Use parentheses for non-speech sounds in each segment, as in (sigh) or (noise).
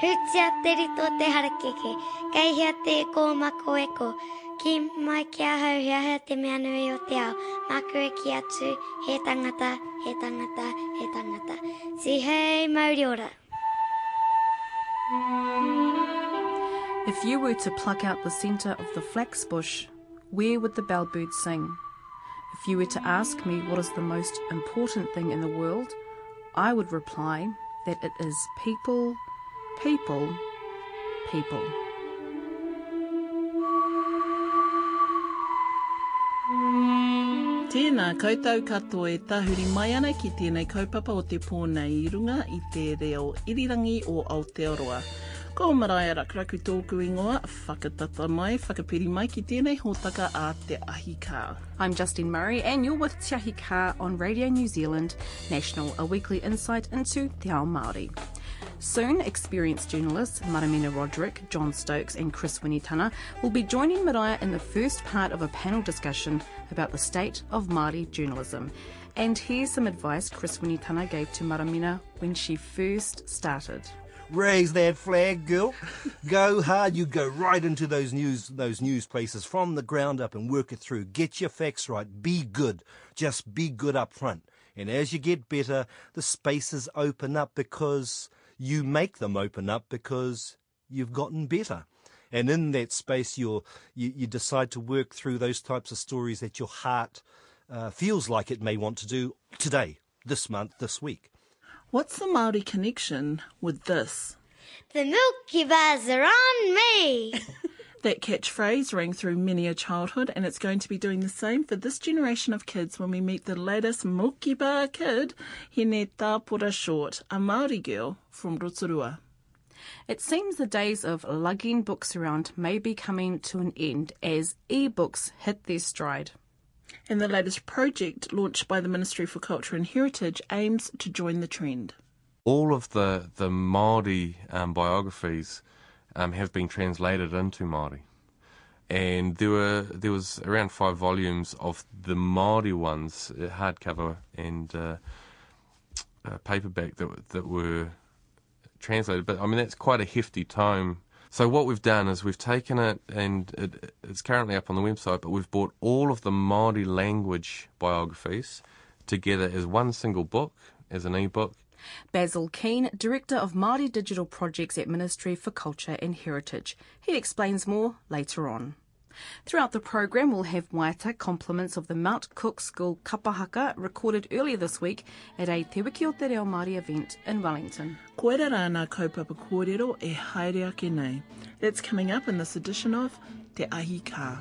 Kai. Si hei. If you were to pluck out the centre of the flax bush, where would the bell bellbird sing? If you were to ask me what is the most important thing in the world, I would reply that it is people, people, people. Tēnā koutou katoa e tahuri mai ana ki tēnei kaupapa o te pōna i runga i te reo irirangi o Aotearoa. Ko maraia rakuraku tōku ingoa, whakatata mai, whakapiri mai ki tēnei hōtaka a te ahi kā. I'm Justine Murray, and you're with Te Ahi Ka on Radio New Zealand National, a weekly insight into Te Ao Māori. Soon, experienced journalists Maramena Roderick, Jon Stokes, and Chris Winitana will be joining Maraea in the first part of a panel discussion about the state of Māori journalism. And here's some advice Chris Winitana gave to Maramena when she first started. Raise that flag, girl. go hard. You go right into those news those news places from the ground up and work it through. Get your facts right. Be good. Just be good up front. And as you get better, the spaces open up because you make them open up because you've gotten better. And in that space, you're, you, you decide to work through those types of stories that your heart uh, feels like it may want to do today, this month, this week. What's the Māori connection with this? The Milky Bars are on me! (laughs) That catchphrase rang through many a childhood, and it's going to be doing the same for this generation of kids when we meet the latest Milky Bar kid, Hine Tāpura Short, a Māori girl from Rotorua. It seems the days of lugging books around may be coming to an end as e-books hit their stride. And the latest project launched by the Ministry for Culture and Heritage aims to join the trend. all of the the Maori um, biographies um, have been translated into Maori, and there were there was around five volumes of the Maori ones, uh, hardcover and uh, uh, paperback that that were translated. But I mean that's quite a hefty tome. So what we've done is we've taken it and it, it's currently up on the website, but we've brought all of the Maori language biographies together as one single book, as an e-book, Basil Keane, Director of Māori Digital Projects at Ministry for Culture and Heritage. He explains more later on. Throughout the program, we'll have Waita compliments of the Mount Cook School kapahaka recorded earlier this week at a Te Wiki o Te Reo Māori event in Wellington. Koera rāna kaupapa kōrero e haere ake nei. That's coming up in this edition of Te Ahi. Ko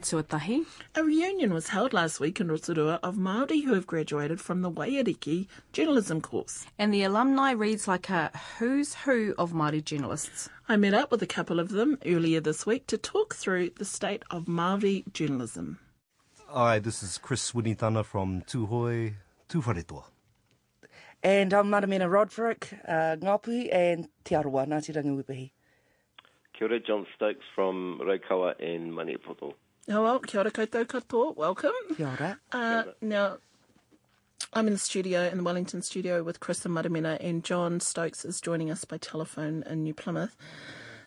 te mea tuatahi. A reunion was held last week in Rotorua of Māori who have graduated from the Waiariki journalism course. And the alumni reads like a who's who of Māori journalists. I met up with a couple of them earlier this week to talk through the state of Māori journalism. Hi, this is Chris Winitana from Tūhoe, Tuwharetoa. And I'm Maramena Roderick, uh, Ngapuhi and Te Aroa, Ngāti Rangiwewehi. Kia ora, Jon Stokes from Raukawa in Maniapoto. Oh, well, kia ora koutou katoa, welcome. Kia ora. Uh, now, I'm in the studio, in the Wellington studio with Chris and Maramena, and John Stokes is joining us by telephone in New Plymouth.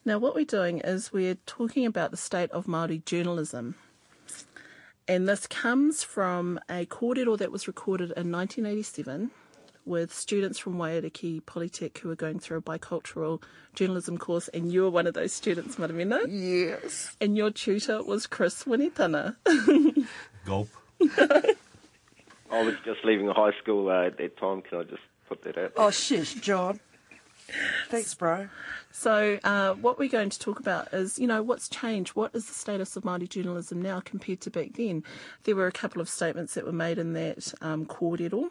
Now, what we're doing is we're talking about the state of Māori journalism. And this comes from a kōrero that was recorded in 1987 with students from Waiariki Polytech who were going through a bicultural journalism course, and you were one of those students, Maramena. Yes. And your tutor was Chris Winitana. (laughs) Gulp. I was just leaving high school uh, at that time. Can I just put that out? Oh, shush, John. Thanks, bro. So, uh, what we're going to talk about is, you know, what's changed? What is the status of Māori journalism now compared to back then? There were a couple of statements that were made in that um, kōrero.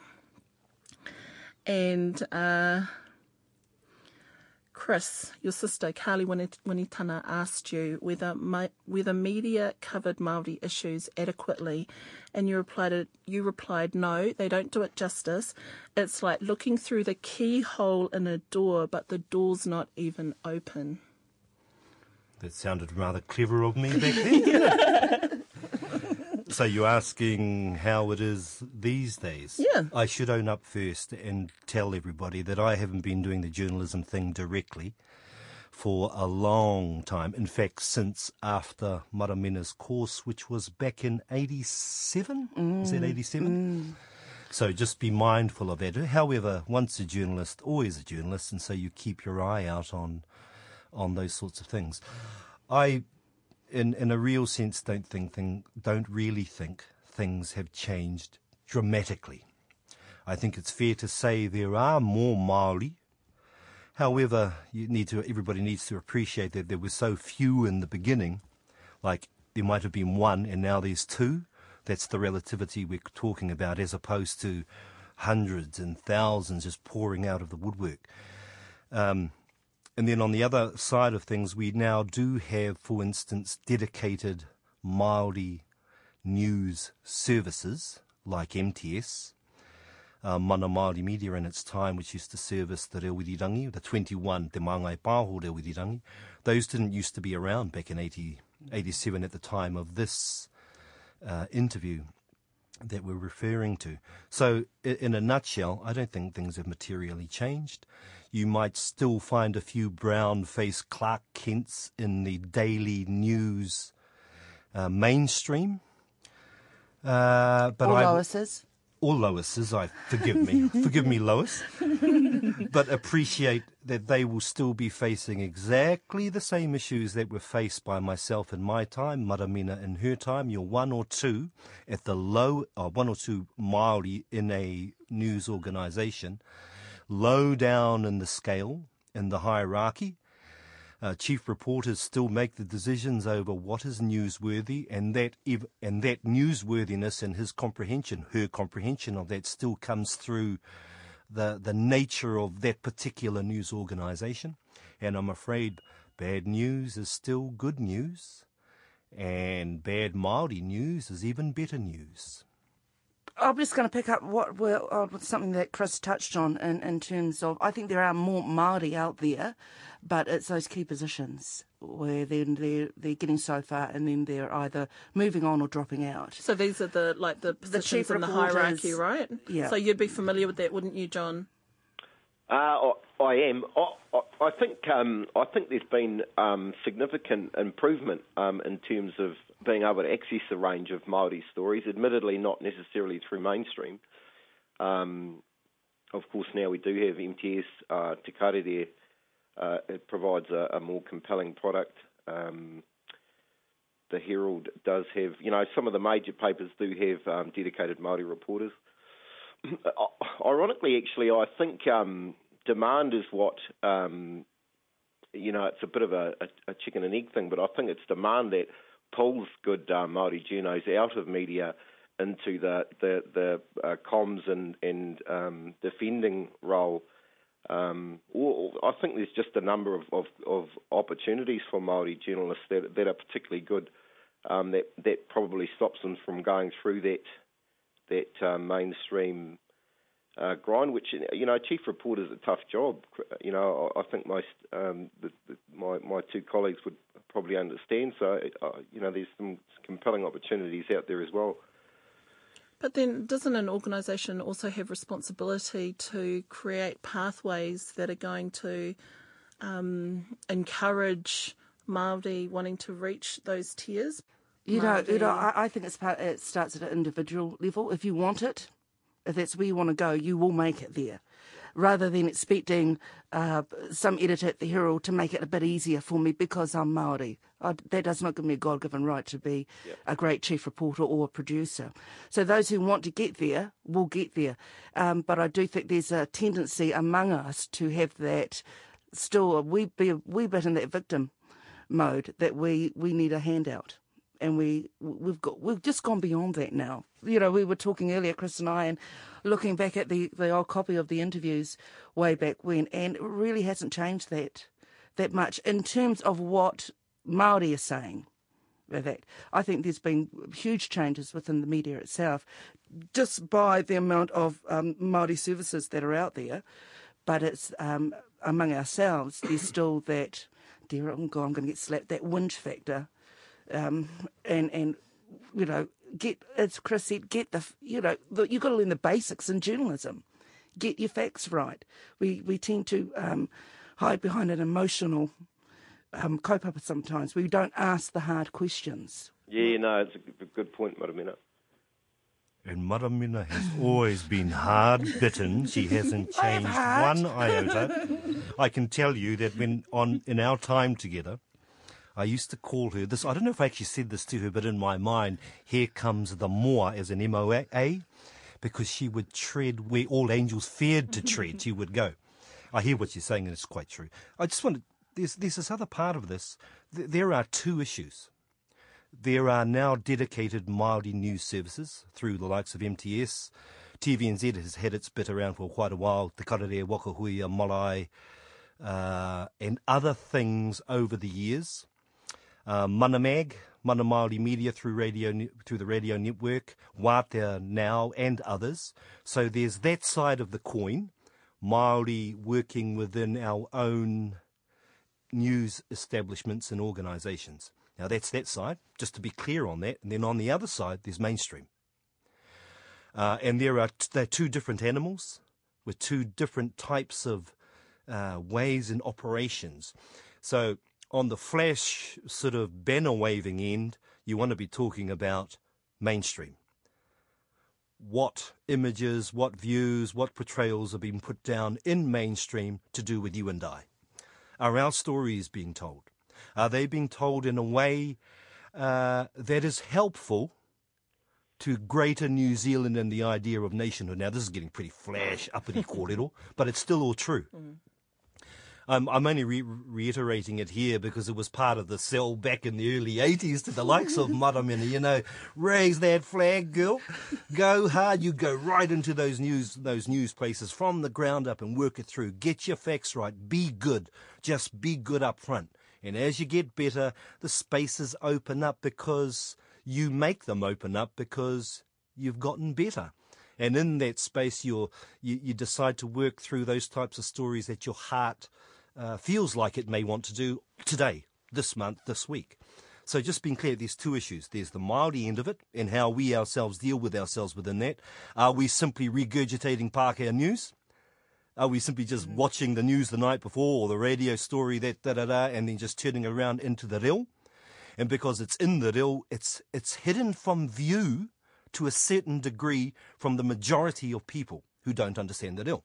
And uh, Chris, your sister, Carly Winit- Winitana, asked you whether my, whether media covered Māori issues adequately, and you replied, you replied, no, they don't do it justice. It's like looking through the keyhole in a door, but the door's not even open. That sounded rather clever of me back (laughs) then. (laughs) so you're asking how it is these days? Yeah. I should own up first and tell everybody that I haven't been doing the journalism thing directly for a long time. In fact, since after Maramena's course, which was back in 87? Is that mm, 87? Mm. So just be mindful of that. However, once a journalist, always a journalist, and so you keep your eye out on on those sorts of things. I, in in a real sense, don't think thing, don't really think things have changed dramatically. I think it's fair to say there are more Maori. However, you need to everybody needs to appreciate that there were so few in the beginning. Like there might have been one, and now there's two. That's the relativity we're talking about, as opposed to hundreds and thousands just pouring out of the woodwork. Um, and then on the other side of things, we now do have, for instance, dedicated Māori news services like MTS, uh, Mana Māori Media in its time, which used to service the Rewirirangi, the 21 Te Māngai Pāho Rewirirangi. Those didn't used to be around back in 80, 87 at the time of this uh, interview that we're referring to. So, in a nutshell, I don't think things have materially changed. You might still find a few brown faced Clark Kents in the daily news uh, mainstream. Uh, but Or I, Lois's. or Lois's, I forgive me, (laughs) forgive me, Lois, but appreciate that they will still be facing exactly the same issues that were faced by myself in my time, Maramena in her time. You're one or two at the low, uh, one or two Maori in a news organisation, low down in the scale in the hierarchy. Uh, chief reporters still make the decisions over what is newsworthy, and that ev- and that newsworthiness and his comprehension, her comprehension of that, still comes through the the nature of that particular news organisation. And I'm afraid bad news is still good news, and bad Maori news is even better news. I'm just going to pick up what well, uh, something that Chris touched on in, in terms of I think there are more Maori out there, but it's those key positions where then they're they're getting so far and then they're either moving on or dropping out. So these are the like the positions chief in the hierarchy, right? Yeah. So you'd be familiar with that, wouldn't you, John? Uh, I, I am. I, I, I think um, I think there's been um, significant improvement um, in terms of being able to access a range of Maori stories. Admittedly, not necessarily through mainstream. Um, of course, now we do have MTS uh, Te Kare there. Uh, it provides a, a more compelling product. Um, the Herald does have, you know, some of the major papers do have um, dedicated Maori reporters. (coughs) Ironically, actually, I think um, demand is what um, you know. It's a bit of a, a, a chicken and egg thing, but I think it's demand that pulls good uh, Maori journos out of media into the the, the uh, comms and and um, defending role. Um, I think there's just a number of, of, of opportunities for Maori journalists that that are particularly good. Um, that that probably stops them from going through that that uh, mainstream uh, grind, which you know, chief reporter is a tough job. You know, I, I think most um, the, the, my my two colleagues would probably understand. So, uh, you know, there's some compelling opportunities out there as well. But then, doesn't an organisation also have responsibility to create pathways that are going to um, encourage Māori wanting to reach those tiers? You know, you know, I, I think it's part, it starts at an individual level. If you want it, if that's where you want to go, you will make it there. Rather than expecting uh, some editor at the Herald to make it a bit easier for me because I'm Maori, I, that does not give me a God-given right to be a great chief reporter or a producer. So those who want to get there will get there. Um, but I do think there's a tendency among us to have that still we be a wee bit in that victim mode that we, we need a handout and we we've got we've just gone beyond that now. You know, we were talking earlier, Chris and I, and looking back at the the old copy of the interviews way back when, and it really hasn't changed that that much in terms of what Maori are saying. That I think there's been huge changes within the media itself, just by the amount of um, Maori services that are out there. But it's um, among ourselves, there's still that. Dear, oh God, I'm going to get slapped. That whinge factor um, and and you know get as Chris said, get the you know the, you got to learn the basics in journalism. Get your facts right. We we tend to um, hide behind an emotional um, cope up sometimes. We don't ask the hard questions. Yeah, no, it's a good- good point, Maramena. And Maramena has always been hard bitten. She hasn't changed one iota. I can tell you that when on in our time together, I used to call her this. I don't know if I actually said this to her, but in my mind, here comes the moa as an M O A, because she would tread where all angels feared to (laughs) tread. She would go. I hear what you're saying, and it's quite true. I just want to. There's there's this other part of this. Th- There are two issues. There are now dedicated Māori news services through the likes of MTS. TVNZ has had its bit around for quite a while. Te Karere, Waka Huia, Molai, uh, and other things over the years. Uh, Mana Mag, Mana Māori Media through radio through the radio network, Wātea Now, and others. So there's that side of the coin. Māori working within our own news establishments and organisations. Now that's that side, just to be clear on that. And then on the other side, there's mainstream. Uh, and there are t- they're two different animals with two different types of uh, ways and operations. So on the flash sort of banner waving end, you want to be talking about mainstream. What images, what views, what portrayals are being put down in mainstream to do with you and I? Are our stories being told? Are they being told in a way uh, that is helpful to greater New Zealand and the idea of nationhood? Now, this is getting pretty flash, uppity kōrero, (laughs) but it's still all true. I'm, I'm only re- reiterating it here because it was part of the sell back in the early 80s to the likes of Maramena. You know, raise that flag, girl. Go hard. You go right into those news, those news places from the ground up and work it through. Get your facts right. Be good. Just be good up front. And as you get better, the spaces open up because you make them open up because you've gotten better. And in that space, you're, you, you decide to work through those types of stories that your heart uh, feels like it may want to do today, this month, this week. So just being clear, there's two issues. There's the Māori end of it and how we ourselves deal with ourselves within that. Are we simply regurgitating Pākehā news? Are we simply just watching the news the night before or the radio story that da da da and then just turning around into the reel? And because it's in the reel, it's it's hidden from view to a certain degree from the majority of people who don't understand the reel.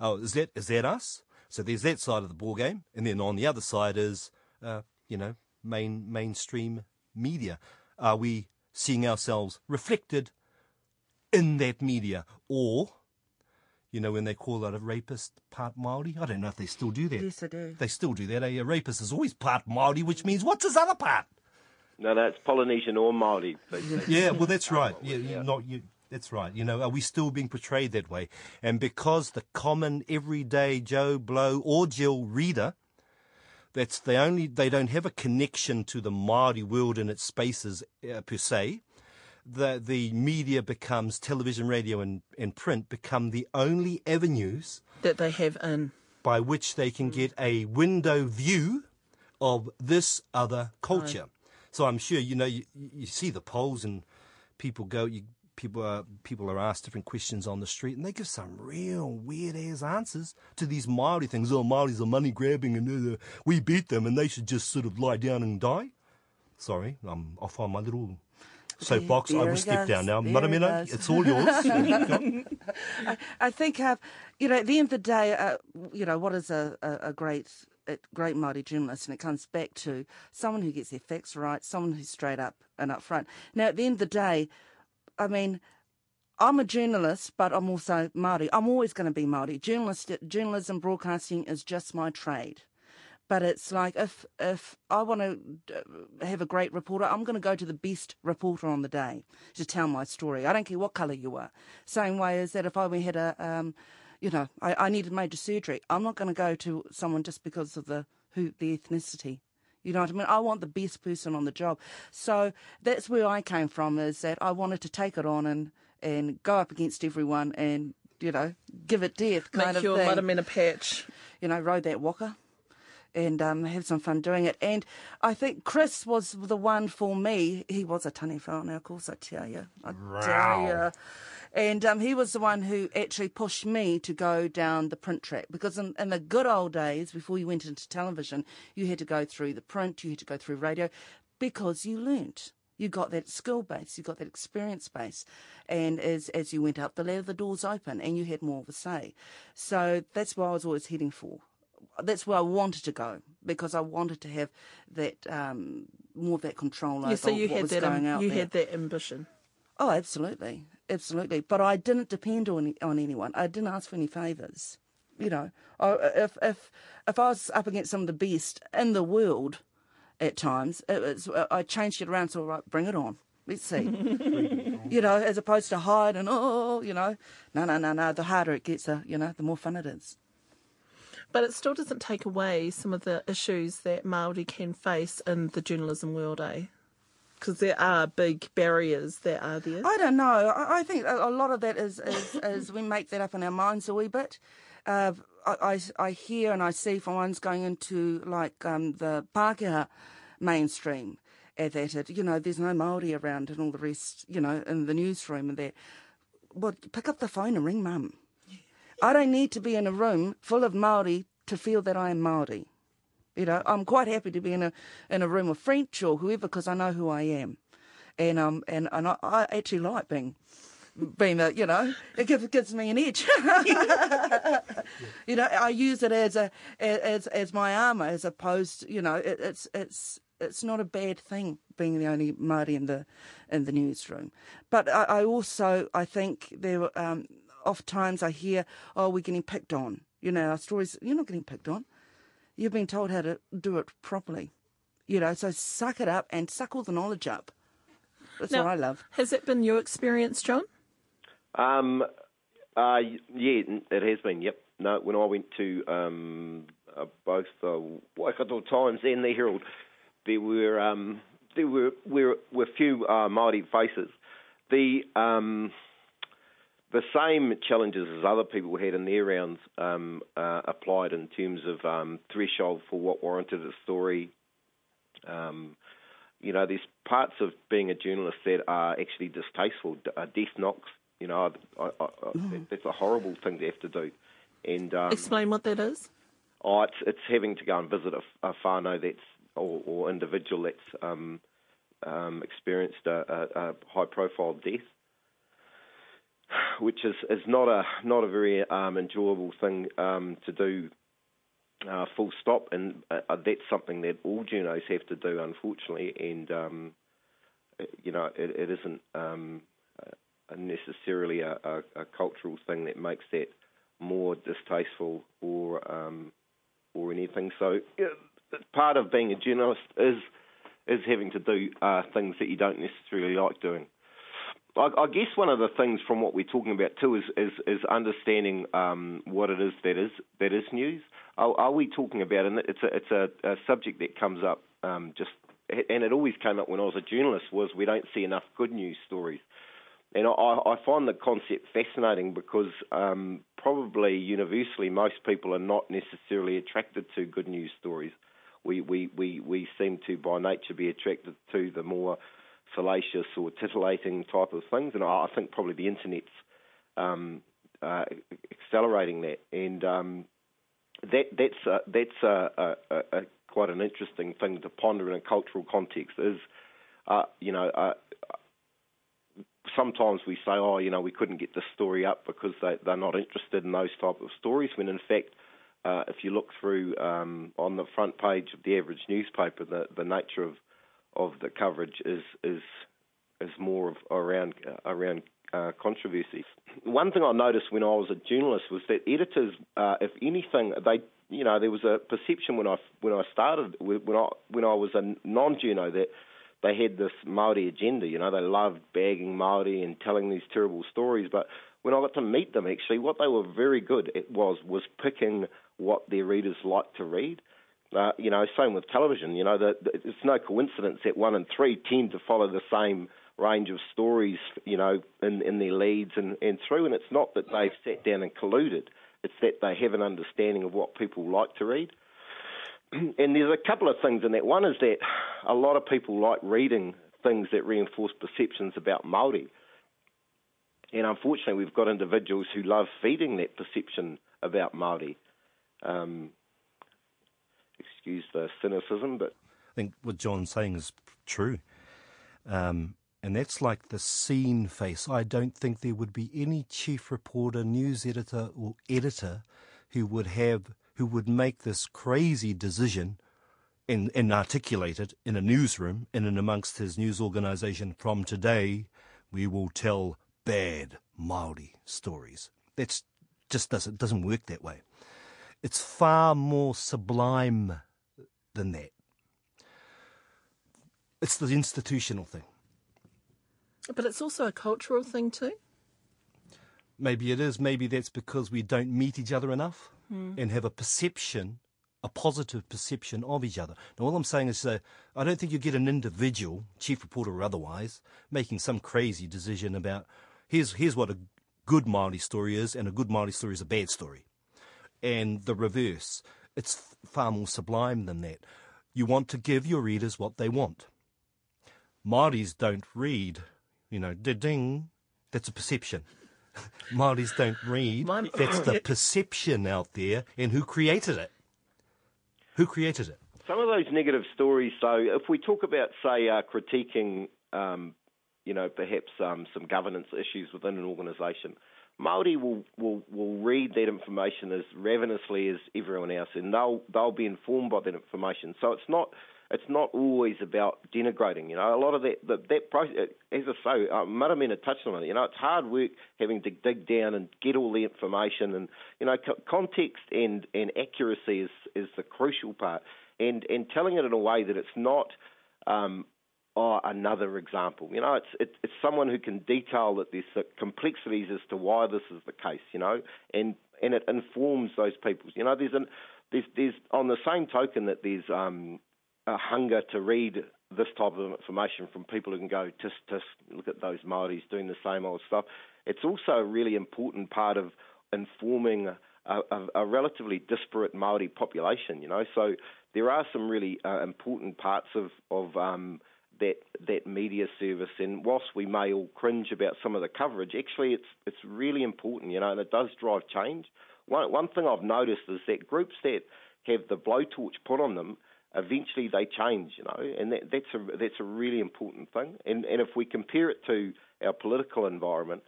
Oh, is that is that us? So there's that side of the ball game, and then on the other side is, uh, you know, main mainstream media. Are we seeing ourselves reflected in that media, or, you know, when they call out a rapist part Maori? I don't know if they still do that. Yes, I do. They still do that. Eh? A rapist is always part Maori, which means what's his other part? No, that's Polynesian or Māori. They, they, Yeah, well, that's right. Yeah, you not you. That's right. You know, are we still being portrayed that way? And because the common, everyday Joe Blow or Jill reader, that's they only they don't have a connection to the Māori world and its spaces uh, per se. The the media becomes television, radio, and, and print become the only avenues that they have in. by which they can get a window view of this other culture. So I'm sure you know you, you see the polls and people go you people are people are asked different questions on the street and they give some real weird ass answers to these Maori things. Oh, Maoris are money grabbing and uh, we beat them and they should just sort of lie down and die. Sorry, I'm off on my little soapbox. I will step down now. Maramena, it's all yours. (laughs) I think, uh, you know, at the end of the day, uh, you know, what is a, a, a great a great Māori journalist, and it comes back to someone who gets their facts right, someone who's straight up and up front. Now, at the end of the day, I mean, I'm a journalist, but I'm also Māori. I'm always going to be Māori. Journalist, journalism, broadcasting is just my trade. But it's like if if I want to have a great reporter, I'm going to go to the best reporter on the day to tell my story. I don't care what colour you are. Same way as that if I had a, um, you know, I, I needed major surgery, I'm not going to go to someone just because of the who the ethnicity. You know what I mean? I want the best person on the job. So that's where I came from. Is that I wanted to take it on and and go up against everyone and you know give it death kind of thing Make of your thing Maramena patch. you know, rode that waka and um, have some fun doing it. And I think Chris was the one for me. He was a tani whānau, of course, I tell you. I tell you. And um, he was the one who actually pushed me to go down the print track because in, in the good old days, before you went into television, you had to go through the print, you had to go through radio because you learnt. You got that skill base, you got that experience base, and as as you went up the ladder, the doors open, and you had more of a say. So that's what I was always heading for. That's where I wanted to go because I wanted to have that um, more of that control over Yeah, so you what had was that. going am- out you there. had that ambition. Oh, absolutely, absolutely. But I didn't depend on on anyone. I didn't ask for any favours. You know, I, if if if I was up against some of the best in the world, at times it was, I changed it around. So right, bring it on. Let's see. (laughs) you know, as opposed to hide and oh, you know, no, no, no, no. The harder it gets, uh, you know, the more fun it is. But it still doesn't take away some of the issues that Māori can face in the journalism world, eh? Because there are big barriers that are there. I don't know. I, I think a, a lot of that is, is, (coughs) is we make that up in our minds a wee bit. Uh, I, I, I hear and I see from ones going into like um, the Pākehā mainstream uh, that it, you know, there's no Māori around and all the rest, you know, in the newsroom and that. Well, pick up the phone and ring mum. I don't need to be in a room full of Māori to feel that I am Māori. You know, I'm quite happy to be in a in a room of French or whoever because I know who I am, and um and and I, I actually like being being a you know it gives, gives me an edge. (laughs) you know, I use it as a as as my armor as opposed you know it, it's it's it's not a bad thing being the only Māori in the in the newsroom, but I, I also I think there um oft times I hear oh we're getting picked on. You know, our stories you're not getting picked on. You've been told how to do it properly. You know, so suck it up and suck all the knowledge up. That's Now- what I love. Has it been your experience, John? Um, uh, yeah, it has been. Yep. No, when I went to um, uh, both the Waikato Times and the Herald, there were um, there were were, were few uh, Maori faces. The um, the same challenges as other people had in their rounds um, uh, applied in terms of um, threshold for what warranted a story. Um, you know, there's parts of being a journalist that are actually distasteful. Uh, death knocks. You know, I, I, I, that's a horrible thing to have to do. And um, Explain what that is. Oh, it's it's having to go and visit a, a whānau that's or, or individual that's um, um, experienced a, a, a high profile death, which is, is not a not a very um, enjoyable thing um, to do. Uh, full stop, and uh, uh, that's something that all journos have to do, unfortunately. And um, you know, it, it isn't um, uh, necessarily a, a, a cultural thing that makes that more distasteful or um, or anything. So yeah, part of being a journalist is is having to do uh, things that you don't necessarily like doing. I, I guess one of the things from what we're talking about too is is, is understanding um, what it is that is that is news. Are, are we talking about? And it's a it's a, a subject that comes up um, just, and it always came up when I was a journalist. Was we don't see enough good news stories. And I, I find the concept fascinating because um, probably universally most people are not necessarily attracted to good news stories. We, we, we, we seem to, by nature, be attracted to the more salacious or titillating type of things. And I, think probably the internet's um, uh, accelerating that. And um, that, that's, a, that's a, a, a quite an interesting thing to ponder in a cultural context. Is uh, you know. Uh, sometimes we say, oh, you know, we couldn't get this story up because they, they're not interested in those type of stories. When in fact, uh, if you look through um, on the front page of the average newspaper, the, the nature of of the coverage is is is more of around around uh, controversies. One thing I noticed when I was a journalist was that editors, uh, if anything, they you know there was a perception when I when I started when I when I was a non-journo that they had this Maori agenda. You know, they loved bagging Maori and telling these terrible stories. But when I got to meet them, actually, what they were very good at was was picking what their readers liked to read. Uh, you know, same with television. You know, that it's no coincidence that one and three tend to follow the same range of stories. You know, in in their leads and and through. And it's not that they've sat down and colluded. It's that they have an understanding of what people like to read. (clears throat) and there's a couple of things in that. One is that a lot of people like reading things that reinforce perceptions about Maori. And unfortunately, we've got individuals who love feeding that perception about Maori. Um, excuse the cynicism, but I think what John's saying is true. Um, and that's like the scene face. I don't think there would be any chief reporter, news editor, or editor who would have who would make this crazy decision and, and articulate it in a newsroom in and amongst his news organisation from today, we will tell bad Maori stories. That's just doesn't doesn't work that way. It's far more sublime than that. It's the institutional thing. But it's also a cultural thing too. Maybe it is. Maybe that's because we don't meet each other enough mm. and have a perception, a positive perception of each other. Now, all I'm saying is, uh, I don't think you get an individual, chief reporter or otherwise, making some crazy decision about here's here's what a good Māori story is, and a good Māori story is a bad story, and the reverse. It's far more sublime than that. You want to give your readers what they want. Māoris don't read, you know, ding. That's a perception. (laughs) Māoris don't read. That's the perception out there, and who created it? Who created it? Some of those negative stories. So, if we talk about, say, uh, critiquing, um, you know, perhaps um, some governance issues within an organisation, Maori will, will will read that information as ravenously as everyone else, and they'll they'll be informed by that information. So it's not it's not always about denigrating. You know, a lot of that that, that process, as I say, uh, Maramena touched on it. You know, it's hard work having to dig down and get all the information, and you know, co- context and and accuracy is is the crucial part, and and telling it in a way that it's not. Um, oh, another example. You know, it's it, it's someone who can detail that there's complexities as to why this is the case. You know, and and it informs those people. You know, there's an there's there's on the same token that there's um a hunger to read this type of information from people who can go just just look at those Maoris doing the same old stuff. It's also a really important part of informing a, a, a relatively disparate Maori population. You know, so there are some really uh, important parts of of um, that that media service. And whilst we may all cringe about some of the coverage, actually it's it's really important. You know, and it does drive change. One one thing I've noticed is that groups that have the blowtorch put on them eventually they change, you know, and that, that's a that's a really important thing. And and if we compare it to our political environment,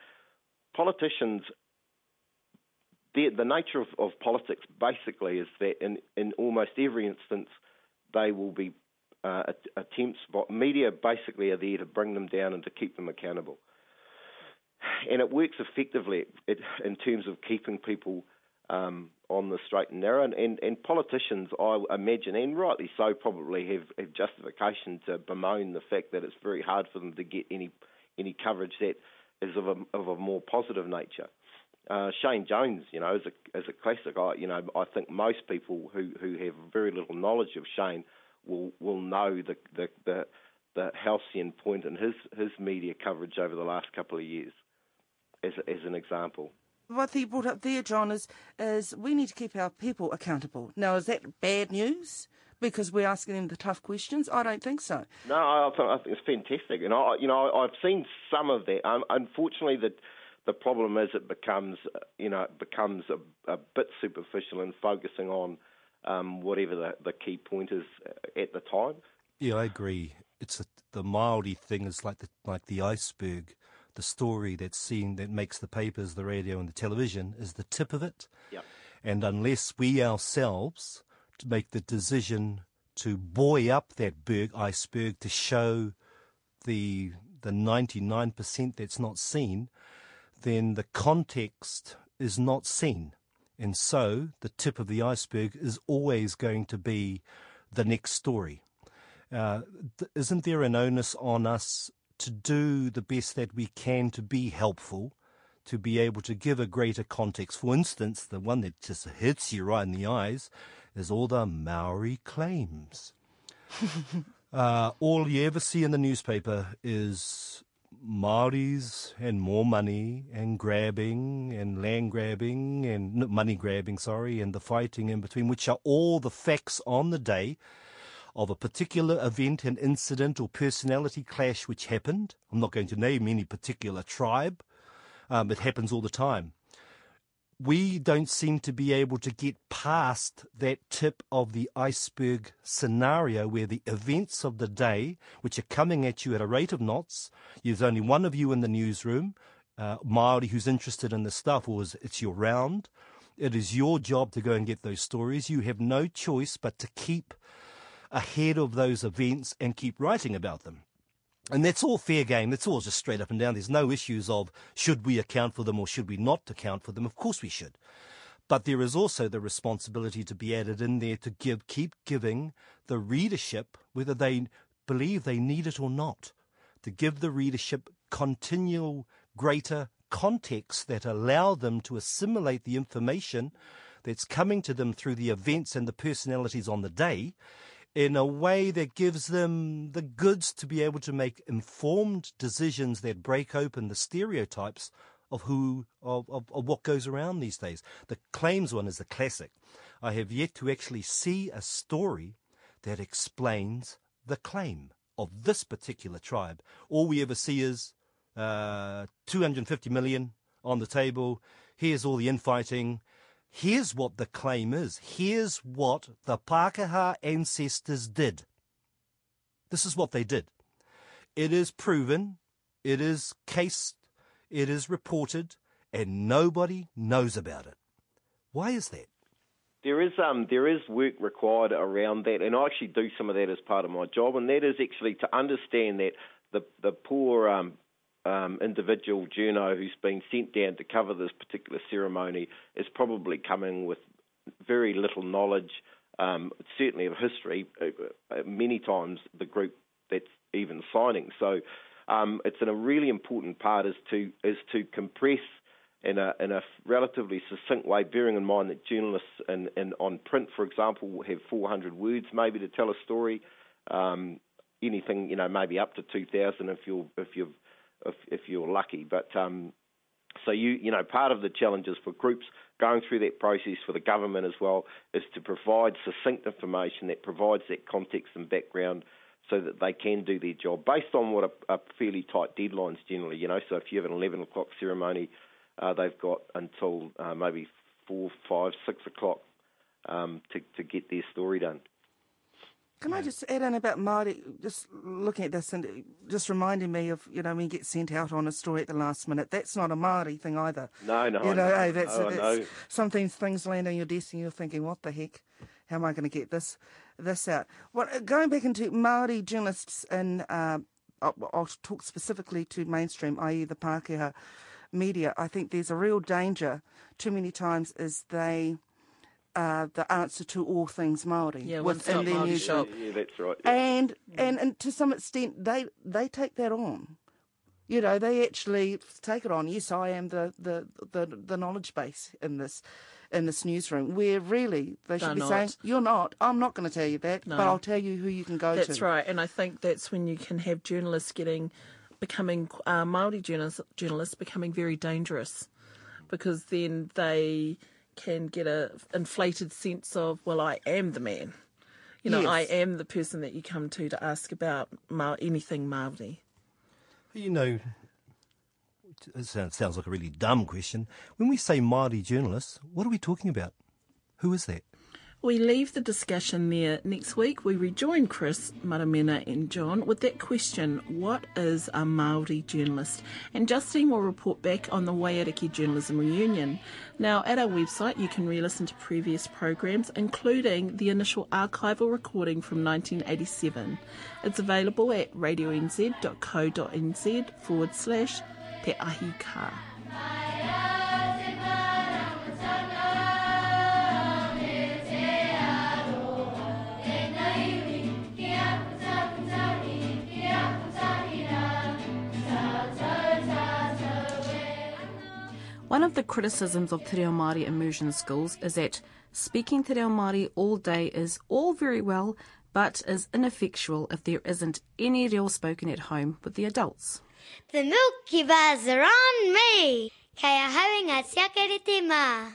politicians, the the nature of, of politics basically is that in in almost every instance, they will be uh, attempts. But media basically are there to bring them down and to keep them accountable, and it works effectively in terms of keeping people um, on the straight and narrow. And, and, and, politicians, I imagine, and rightly so, probably have, have justification to bemoan the fact that it's very hard for them to get any any coverage that is of a, of a more positive nature. Uh, Shane Jones, you know, is a as a classic. I, you know, I think most people who, who have very little knowledge of Shane will will know the the the, the halcyon point in his his media coverage over the last couple of years, as as an example what he brought up there, John, is, is we need to keep our people accountable. Now, is that bad news? Because we're asking them the tough questions? I don't think so. No, I think, I think it's fantastic, and I, you know, I've seen some of that. Um, unfortunately, the the problem is it becomes, you know, it becomes a, a bit superficial and focusing on um, whatever the, the key point is at the time. Yeah, I agree. It's a, the Maori thing is like the like the iceberg. The story that's seen that makes the papers, the radio, and the television is the tip of it. Yep. And unless we ourselves to make the decision to buoy up that berg iceberg to show the the 99% that's not seen, then the context is not seen. And so the tip of the iceberg is always going to be the next story. Uh, th- isn't there an onus on us to do the best that we can to be helpful, to be able to give a greater context? For instance, the one that just hits you right in the eyes is all the Maori claims. (laughs) uh, all you ever see in the newspaper is Maoris and more money and grabbing and land grabbing and money grabbing, sorry, and the fighting in between, which are all the facts on the day of a particular event and incident or personality clash which happened. I'm not going to name any particular tribe. Um, it happens all the time. We don't seem to be able to get past that tip of the iceberg scenario where the events of the day, which are coming at you at a rate of knots, there's only one of you in the newsroom, uh, Maori who's interested in the stuff, or it's your round. It is your job to go and get those stories. You have no choice but to keep ahead of those events and keep writing about them. And that's all fair game. That's all just straight up and down. There's no issues of should we account for them or should we not account for them. Of course we should. But there is also the responsibility to be added in there to give, keep giving the readership, whether they believe they need it or not, to give the readership continual greater context that allow them to assimilate the information that's coming to them through the events and the personalities on the day in a way that gives them the goods to be able to make informed decisions that break open the stereotypes of who of, of, of, what goes around these days. The claims one is the classic. I have yet to actually see a story that explains the claim of this particular tribe. All we ever see is uh, 250 million on the table. Here's all the infighting. Here's what the claim is. Here's what the Pākehā ancestors did. This is what they did. It is proven, it is cased, it is reported, and nobody knows about it. Why is that? There is um there is work required around that, and I actually do some of that as part of my job, and that is actually to understand that the the poor um, um, individual Juno who's been sent down to cover this particular ceremony is probably coming with very little knowledge, um, certainly of history. Uh, uh, many times the group that's even signing. So um, it's a really important part is to is to compress in a in a relatively succinct way, bearing in mind that journalists in, in on print, for example, have 400 words maybe to tell a story. Um, anything you know, maybe up to 2,000 if you're if you've if, if you're lucky. But um, so you you know part of the challenges for groups going through that process for the government as well is to provide succinct information that provides that context and background so that they can do their job based on what are, fairly tight deadlines generally. You know, so if you have an 11 o'clock ceremony, uh, they've got until uh, maybe four, five, six o'clock um, to to get their story done. Can I just add in about Māori, just looking at this and just reminding me of, you know, when you get sent out on a story at the last minute, that's not a Māori thing either. No, no, You know, no, hey, that's, no, that's sometimes things land on your desk and you're thinking, what the heck? How am I going to get this this out? Well, uh, going back into Māori journalists and uh, I'll, I'll talk specifically to mainstream, i.e. the Pākehā media, I think there's a real danger too many times is they uh, the answer to all things Maori Yeah, within their Māori news shop. Yeah, that's right. and and and to some extent they they take that on. You know, they actually take it on. Yes, I am the the the, the knowledge base in this in this newsroom. Where really they should They're be not. saying, "You're not. I'm not going to tell you that, No. but I'll tell you who you can go That's to." That's right, and I think that's when you can have journalists getting becoming uh, Maori journalists, journalists becoming very dangerous because then they can get a inflated sense of well, I am the man. You know, Yes. I am the person that you come to to ask about Ma- anything Maori. You know, it sounds, sounds like a really dumb question. When we say Māori journalists, what are we talking about? Who is that? We leave the discussion there. Next week, we rejoin Chris, Maramena, and Jon with that question What is a Māori journalist? And Justine will report back on the Waiariki Journalism Reunion. Now, at our website, you can re listen to previous programs, including the initial archival recording from 1987. It's available at radionz.co.nz forward slash Te Ahi Kaa. One of the criticisms of Te Reo Māori immersion schools is that speaking Te Reo Māori all day is all very well, but is ineffectual if there isn't any real spoken at home with the adults. The milky bars are on me. Kei ahau tiakere te mā.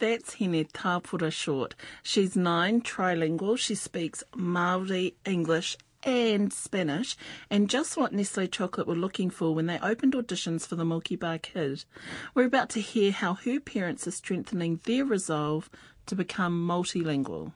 That's Hine Tāpura Short. She's nine, trilingual. She speaks Maori, English, and Spanish, and just what Nestle Chocolate were looking for when they opened auditions for the Milky Bar Kid. We're about to hear how her parents are strengthening their resolve to become multilingual.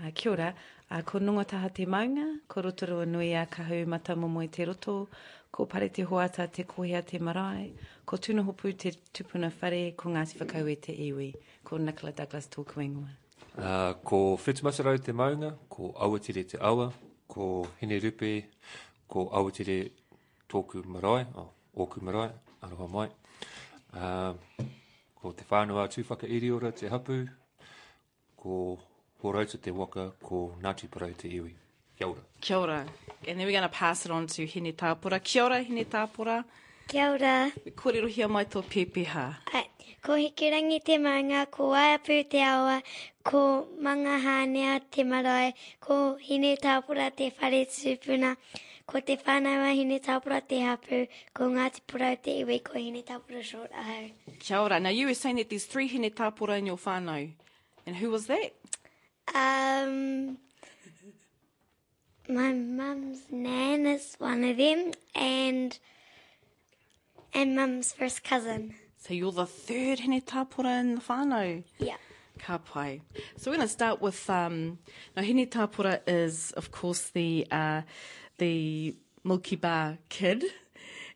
Uh, kia ora, uh, ko nunga taha te maunga, ko rotorua nui a kahu mata momo i te roto, ko pare te hoata te kohea te marae, ko tuna hopu te tupuna whare, ko Ngāti Whakau e te iwi, ko Nicola Douglas tōku ingoa. Uh, ko Whetumasarau te maunga, ko Awatire te awa, ko Hine Rupe, ko Awatire tōku marae, o ōku marae, aroha mai. Uh, ko te whānua tūwhaka iriora te hapu, ko Horauta te waka, ko Ngāti Parau te iwi. Kia ora. Kia ora. And then we're going to pass it on to Hine Tāpura. Kia ora, Hine Tāpura. Kia ora. Kōrero hia mai tō pēpeha. Ai, ko hikurangi te maunga, ko waiapu te awa, ko manga hānea te marae, ko hine tāpura te whare tūpuna, ko te whānaua hine tāpura te hapu, ko Ngāti Porou te iwi, ko hine tāpura short ahau. Kia ora. Now, you were saying that there's three Hine Tāpura in your whānau. And who was that? Um, my mum's nan is one of them, and and mum's first cousin. So you're the third Hine Tāpura in the whānau. Yeah. Ka pai. So we're going to start with um, now Hine Tāpura is of course the uh, the Milky Bar kid.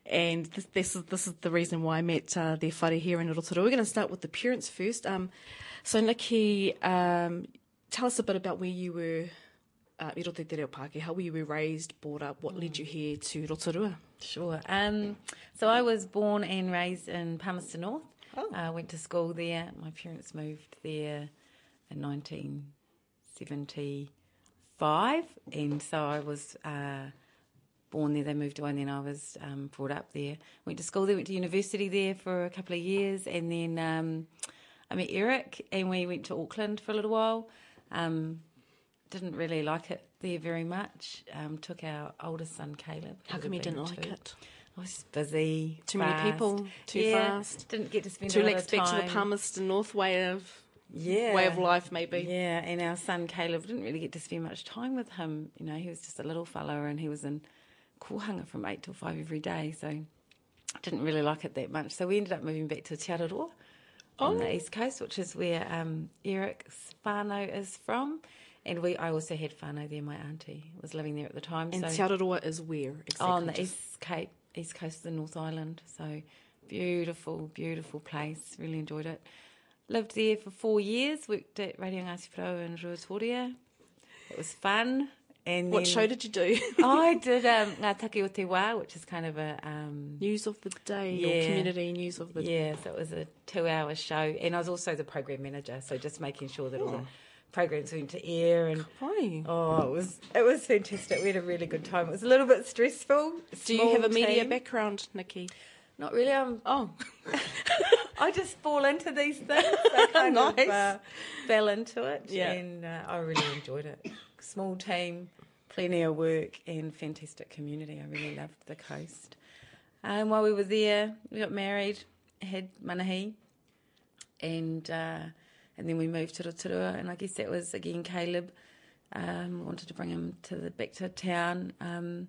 And this, this is this is the reason why I met uh, their whare here in Rotorua. We're going to start with the parents first. Um, so Nikki, um, tell us a bit about where you were uh, i roto i te reo Pāke. How were you raised, brought up? What led you here to Rotorua? Sure. Um, so I was born and raised in Palmerston North. Oh. I went to school there. My parents moved there in 1975, and so I was uh, born there. They moved away, and then I was um, brought up there. Went to school there. Went to university there for a couple of years, and then um, I met Eric, and we went to Auckland for a little while. Um, didn't really like it there very much. Um, took our oldest son Caleb. How come you didn't like it? I was busy. Too many people, too Yeah, fast. Didn't get to spend Too a lot less of back time. to the Palmerston North way of yeah. way of life, maybe. Yeah, and our son Caleb didn't really get to spend much time with him. You know, he was just a little fella and he was in Kohanga from 8 till 5 every day, so didn't really like it that much. So we ended up moving back to Te Araroa on Oh. the east coast, which is where um, Eric's whānau is from. And we, I also had whānau there. My auntie was living there at the time. And so Te Araroa is where exactly? on the Just- east cape, east coast of the North Island. So beautiful, beautiful place. Really enjoyed it. Lived there for four years. Worked at Radio Ngāti Whenau in Ruatoria. It was fun. And What then- show did you do? (laughs) I (laughs) did um, Ngā Take o Te Wā, which is kind of a um, news of the day Yeah. or community news of the day. yeah, so it was a two-hour show, and I was also the program manager, so just making sure that all Oh. the programs went to air and. Hi. Oh, it was it was fantastic. We had a really good time. It was a little bit stressful. Do you have a media team. background, Nikki? Not really. I'm Oh, (laughs) I just fall into these things. I (laughs) kind of Nice. uh, fell into it, Yeah. and uh, I really enjoyed it. Small team, plenty of work, and fantastic community. I really loved the coast. And while we were there, we got married, had manahi, and uh, and then we moved to Rotorua. And I guess that was again Caleb um, wanted to bring him to the back to town. Um,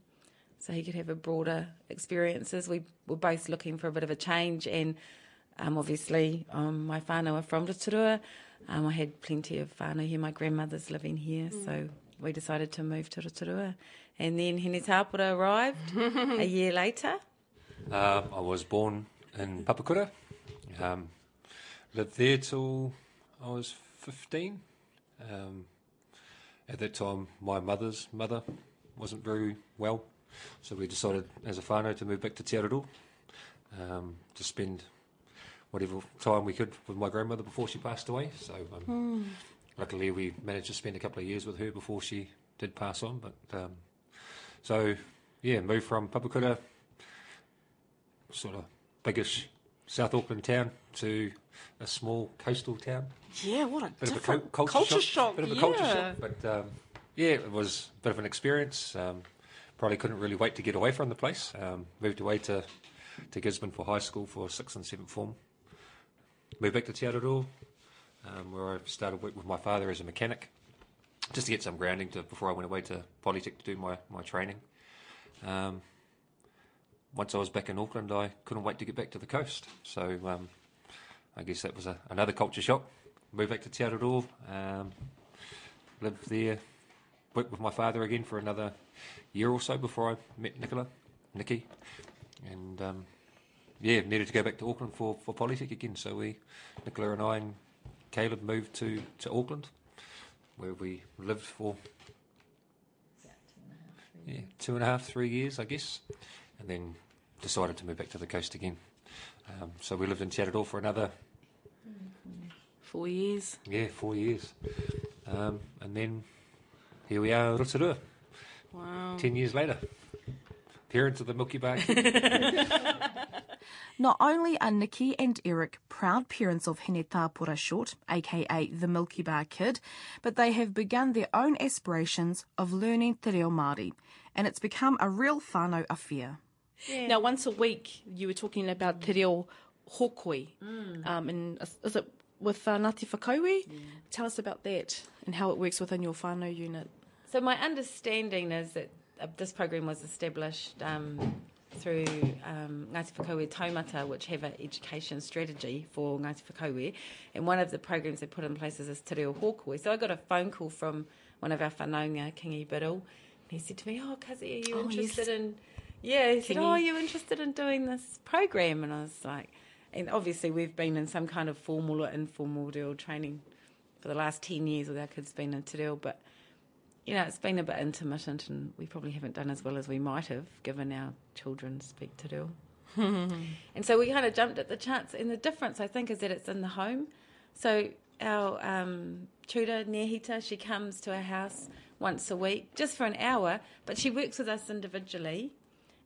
so he could have a broader experiences. We were both looking for a bit of a change, and um, obviously um, my whānau are from Rotorua, Um, I had plenty of whānau here. My grandmother's living here, so we decided to move to Rotorua. And then Hine Tāpura arrived a year (laughs) later. Um, I was born in Papakura. Um, lived there till I was 15. Um, at that time, my mother's mother wasn't very well, so we decided as a whānau to move back to Te Araroa um, to spend whatever time we could with my grandmother before she passed away. So um, luckily, we managed to spend a couple of years with her before she did pass on. But um, so yeah, moved from Papakura sort of biggish South Auckland town to a small coastal town. Yeah, what a Bit of a co- culture, shock. Bit of a yeah. culture shock. But um, yeah, it was a bit of an experience. Um, probably couldn't really wait to get away from the place. Um, moved away to, to Gisborne for high school for sixth and seventh form. Moved back to Te Araroa, um, where I started work with my father as a mechanic, just to get some grounding to, before I went away to Polytech to do my, my training. Um, once I was back in Auckland, I couldn't wait to get back to the coast. So um, I guess that was a, another culture shock. Moved back to Te Araroa, um, lived there, worked with my father again for another year or so before I met Nicola, Nikki, and um, yeah, needed to go back to Auckland for, for Polytech again. So we, Nicola and I and Caleb moved to, to Auckland, where we lived for yeah, two and a half, three years, I guess, and then decided to move back to the coast again. Um, so we lived in Te Araroa for another Four years. yeah four years, um, and then here we are, Rotorua, Wow. ten years later. Parents of the Milky Bar. (laughs) Not only are Nikki and Eric proud parents of Hine Tāpura Short, aka the Milky Bar Kid, but they have begun their own aspirations of learning Te Reo Māori, and it's become a real whānau affair. Now, once a week, you were talking about Te Reo Hokoi. Um, and is- is it with uh, Ngāti Whakaue? Tell us about that and how it works within your whānau unit. So my understanding is that uh, this program was established um, through um, Ngāti Whakaue Taumata, which have an education strategy for Ngāti Whakaue. And one of the programs they put in place is this Te Reo Hōkoi. So I got a phone call from one of our whanaunga, Kingi Biddle. And he said to me, oh, Kazi, are you Oh, interested yes. in... Yeah, he said, oh, are you interested in doing this program? And I was like... And obviously we've been in some kind of formal or informal reo training for the last 10 years with our kids been in Te Reo, but you know, it's been a bit intermittent and we probably haven't done as well as we might have given our children speak Te Reo. (laughs) and so we kind of jumped at the chance. And the difference, I think, is that it's in the home. So our um, tutor, Nehita, she comes to our house once a week, just for an hour, but she works with us individually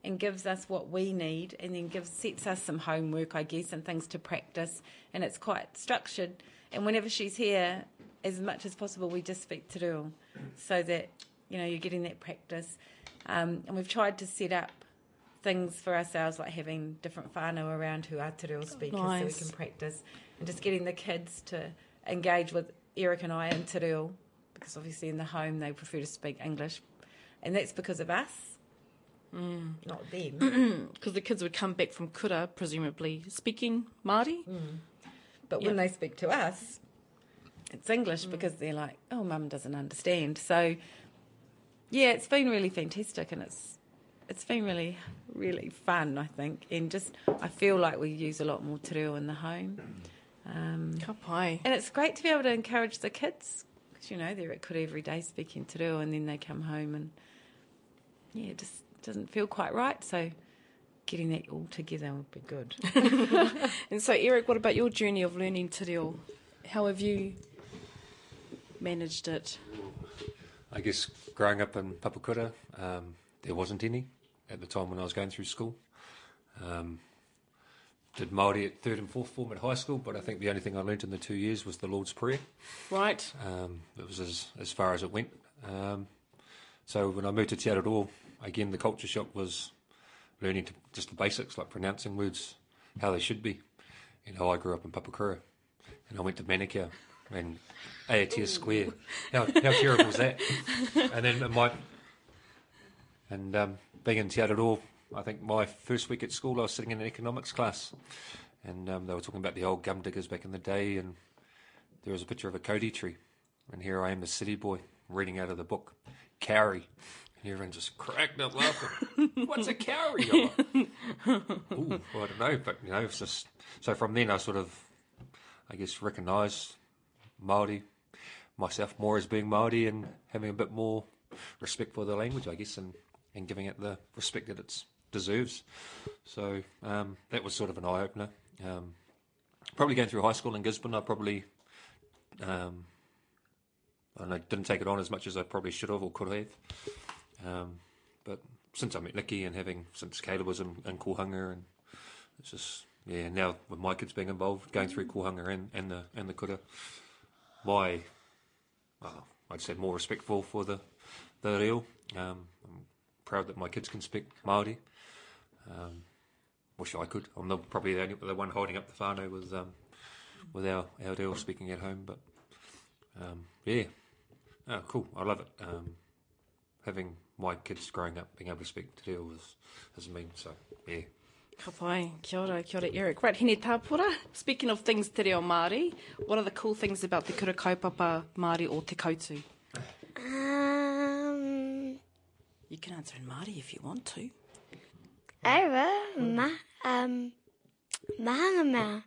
and gives us what we need and then gives sets us some homework, I guess, and things to practice. And it's quite structured. And whenever she's here, as much as possible, we just speak Te Reo so that, you know, you're getting that practice. Um, and we've tried to set up things for ourselves, like having different whānau around who are Te Reo speakers so we can practice. And just getting the kids to engage with Eric and I in Te Reo, because obviously in the home they prefer to speak English. And that's because of us, Mm. not them. Because the kids would come back from kura, presumably speaking Māori. Mm. But when they speak to us, it's English mm. because they're like, oh, mum doesn't understand. So, yeah, it's been really fantastic and it's it's been really, really fun, I think. And just, I feel like we use a lot more te reo in the home. Um, and it's great to be able to encourage the kids because, you know, they're at kura every day speaking te reo and then they come home and, yeah, just doesn't feel quite right. So, getting that all together would be good. (laughs) And so, Eric, what about your journey of learning te reo? How have you managed it? I guess growing up in Papakura, um, there wasn't any at the time when I was going through school. Um, did Māori at third and fourth form at high school, but I think the only thing I learnt in the two years was the Lord's Prayer. Right. Um, it was as, as far as it went. Um, so when I moved to Te Araroa, again, the culture shock was learning to, just the basics, like pronouncing words how they should be. You know, I grew up in Papakura, and I went to Manukau, and Aotea Square. How, how terrible was that? And then my... And um, being in Te Araroa, I think my first week at school, I was sitting in an economics class, and um, they were talking about the old gum diggers back in the day, and there was a picture of a kauri tree, and here I am, the city boy, reading out of the book, Carrie. And everyone just cracked up laughing. (laughs) What's a carry? I'm like, (laughs) Ooh, well, I don't know, but you know, it's just so from then I sort of, I guess, recognised Maori myself more as being Maori and having a bit more respect for the language, I guess, and, and giving it the respect that it deserves. So um, that was sort of an eye opener. Um, probably going through high school in Gisborne, I probably um, I know, didn't take it on as much as I probably should have or could have. Um, but since I met Nikki and having since Caleb was in, in Kohanga and it's just yeah now with my kids being involved going through Kohanga and, and the and the kura, my well, I'd say more respectful for the the reo. Um, I'm proud that my kids can speak Maori. Um, wish I could. I'm probably the, only, the one holding up the whānau with um, with our our reo speaking at home, but um, yeah, oh, cool. I love it. Um, having my kids growing up being able to speak te reo was has mean so yeah. Ka pai, kia ora, kia ora Eric. Right, hene tāpura. Speaking of things te reo Māori, what are the cool things about the kura kaupapa Māori or te kautu? Um, You can answer in Māori if you want to. Aira, ma, um, mahanga mea.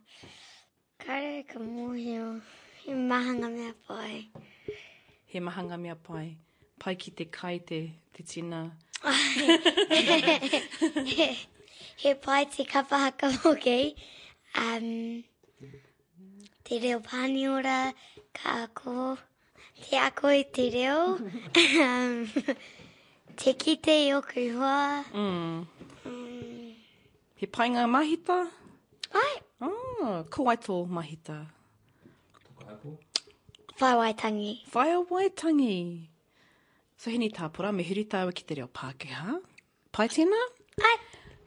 Kare ka mohio. He mahanga mea pai. He mahanga mea pai. Pai ki te kai te, te tina. (laughs) He pai te kapahaka hoki. Um, te reo paniora, ka ako. Te ako i te reo. um, te kite i oku hoa. Mm. He pai ngā mahita? Ai, Oh, ko ai tō mahita. whai waitangi. Whai o waitangi. So hine tāpura, me huri tāua ki te reo Pākehā. Pai tēnā? Ai,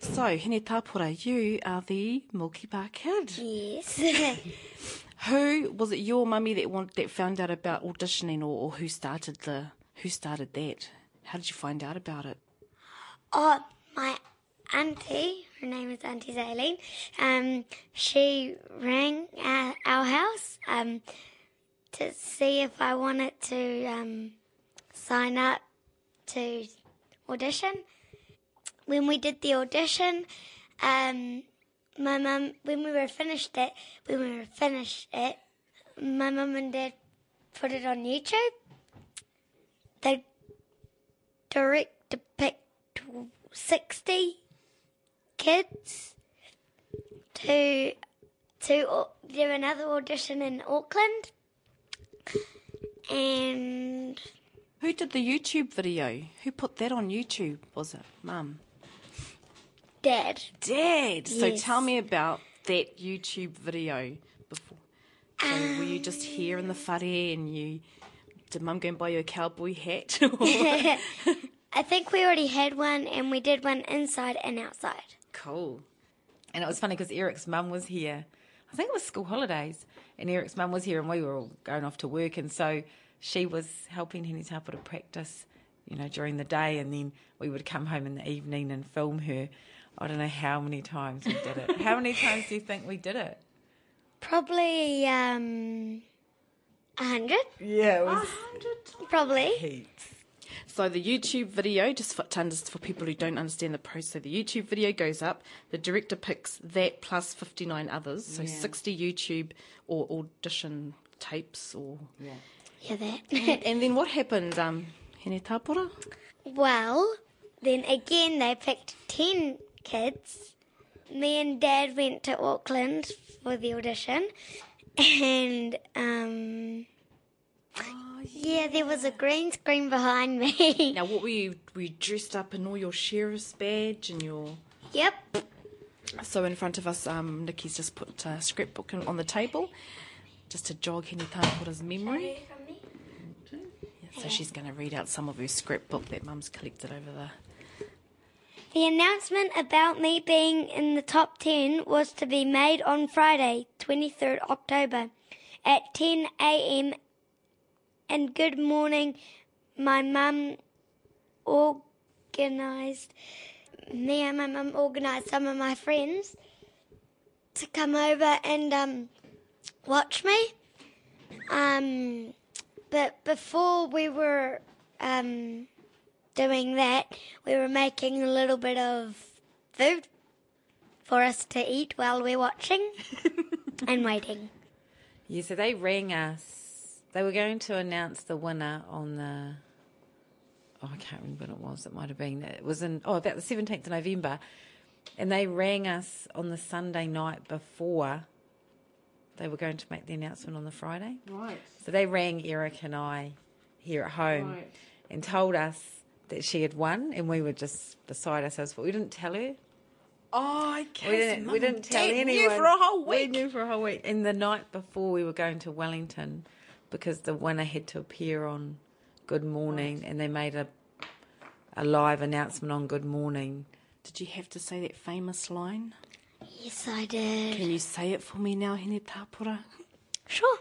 So, hine tāpura, you are the Milky Bar kid. yes. (laughs) Who was it? Your mummy that want, that found out about auditioning, or, or who started the who started that? How did you find out about it? oh, my auntie, her name is Auntie Zaleen, um, she rang our, our house um, to see if I wanted to um, sign up to audition. When we did the audition, um, my mum, when we were finished it, when we were finished it, my mum and dad put it on YouTube. They direct depict 60 kids to to do another audition in Auckland. And Who did the YouTube video? Who put that on YouTube? Was it mum? dad. Dad. Yes. So tell me about that YouTube video before. So were you just here in the um. whare and you did mum go and buy you a cowboy hat? (laughs) I think we already had one and we did one inside and outside. Cool. And it was funny because Eric's mum was here. I think it was school holidays, and Eric's mum was here, and we were all going off to work, and so she was helping Hine Tapu to practice, you know, during the day, and then we would come home in the evening and film her. I don't know how many times we did it. how many times do you think we did it? Probably um a hundred. Yeah, it was Probably. heaps. So the YouTube video, just for, to under- for people who don't understand the process, so the YouTube video goes up. The director picks that plus 59 others, so 60 YouTube or audition tapes. Or Yeah, that. and then what happened? Um, Hine Tāpura? Well, then again, they picked 10 kids. Me and Dad went to Auckland for the audition, and um, yeah, there was a green screen behind me. (laughs) Now, what were you? Were you dressed up in all your sheriff's badge and your? yep. So in front of us, um, Nikki's just put a scrapbook in- on the table, just to jog Hine Tāpura's memory. So she's going to read out some of her scrapbook that Mum's collected over the The announcement about me being in the top 10 was to be made on Friday, 23rd October at 10 a.m. And good morning, my mum organised, me and my mum organised some of my friends to come over and um, watch me. Um, but before we were um, doing that, we were making a little bit of food for us to eat while we're watching (laughs) and waiting. Yeah, so they rang us. They were going to announce the winner on the. Oh, I can't remember when it was. It might have been. It was in. Oh, about the 17th of November. And they rang us on the Sunday night before they were going to make the announcement on the Friday. Right. So they rang Eric and I here at home Right. and told us that she had won, and we were just beside ourselves, but we didn't tell her. Oh, okay. We didn't, we didn't tell anyone. Knew for a whole We knew for a whole week. And the night before we were going to Wellington, because the winner had to appear on Good Morning, and they made a a live announcement on Good Morning. Did you have to say that famous line? Yes, I did. Can you say it for me now, Hine Tāpura? Sure.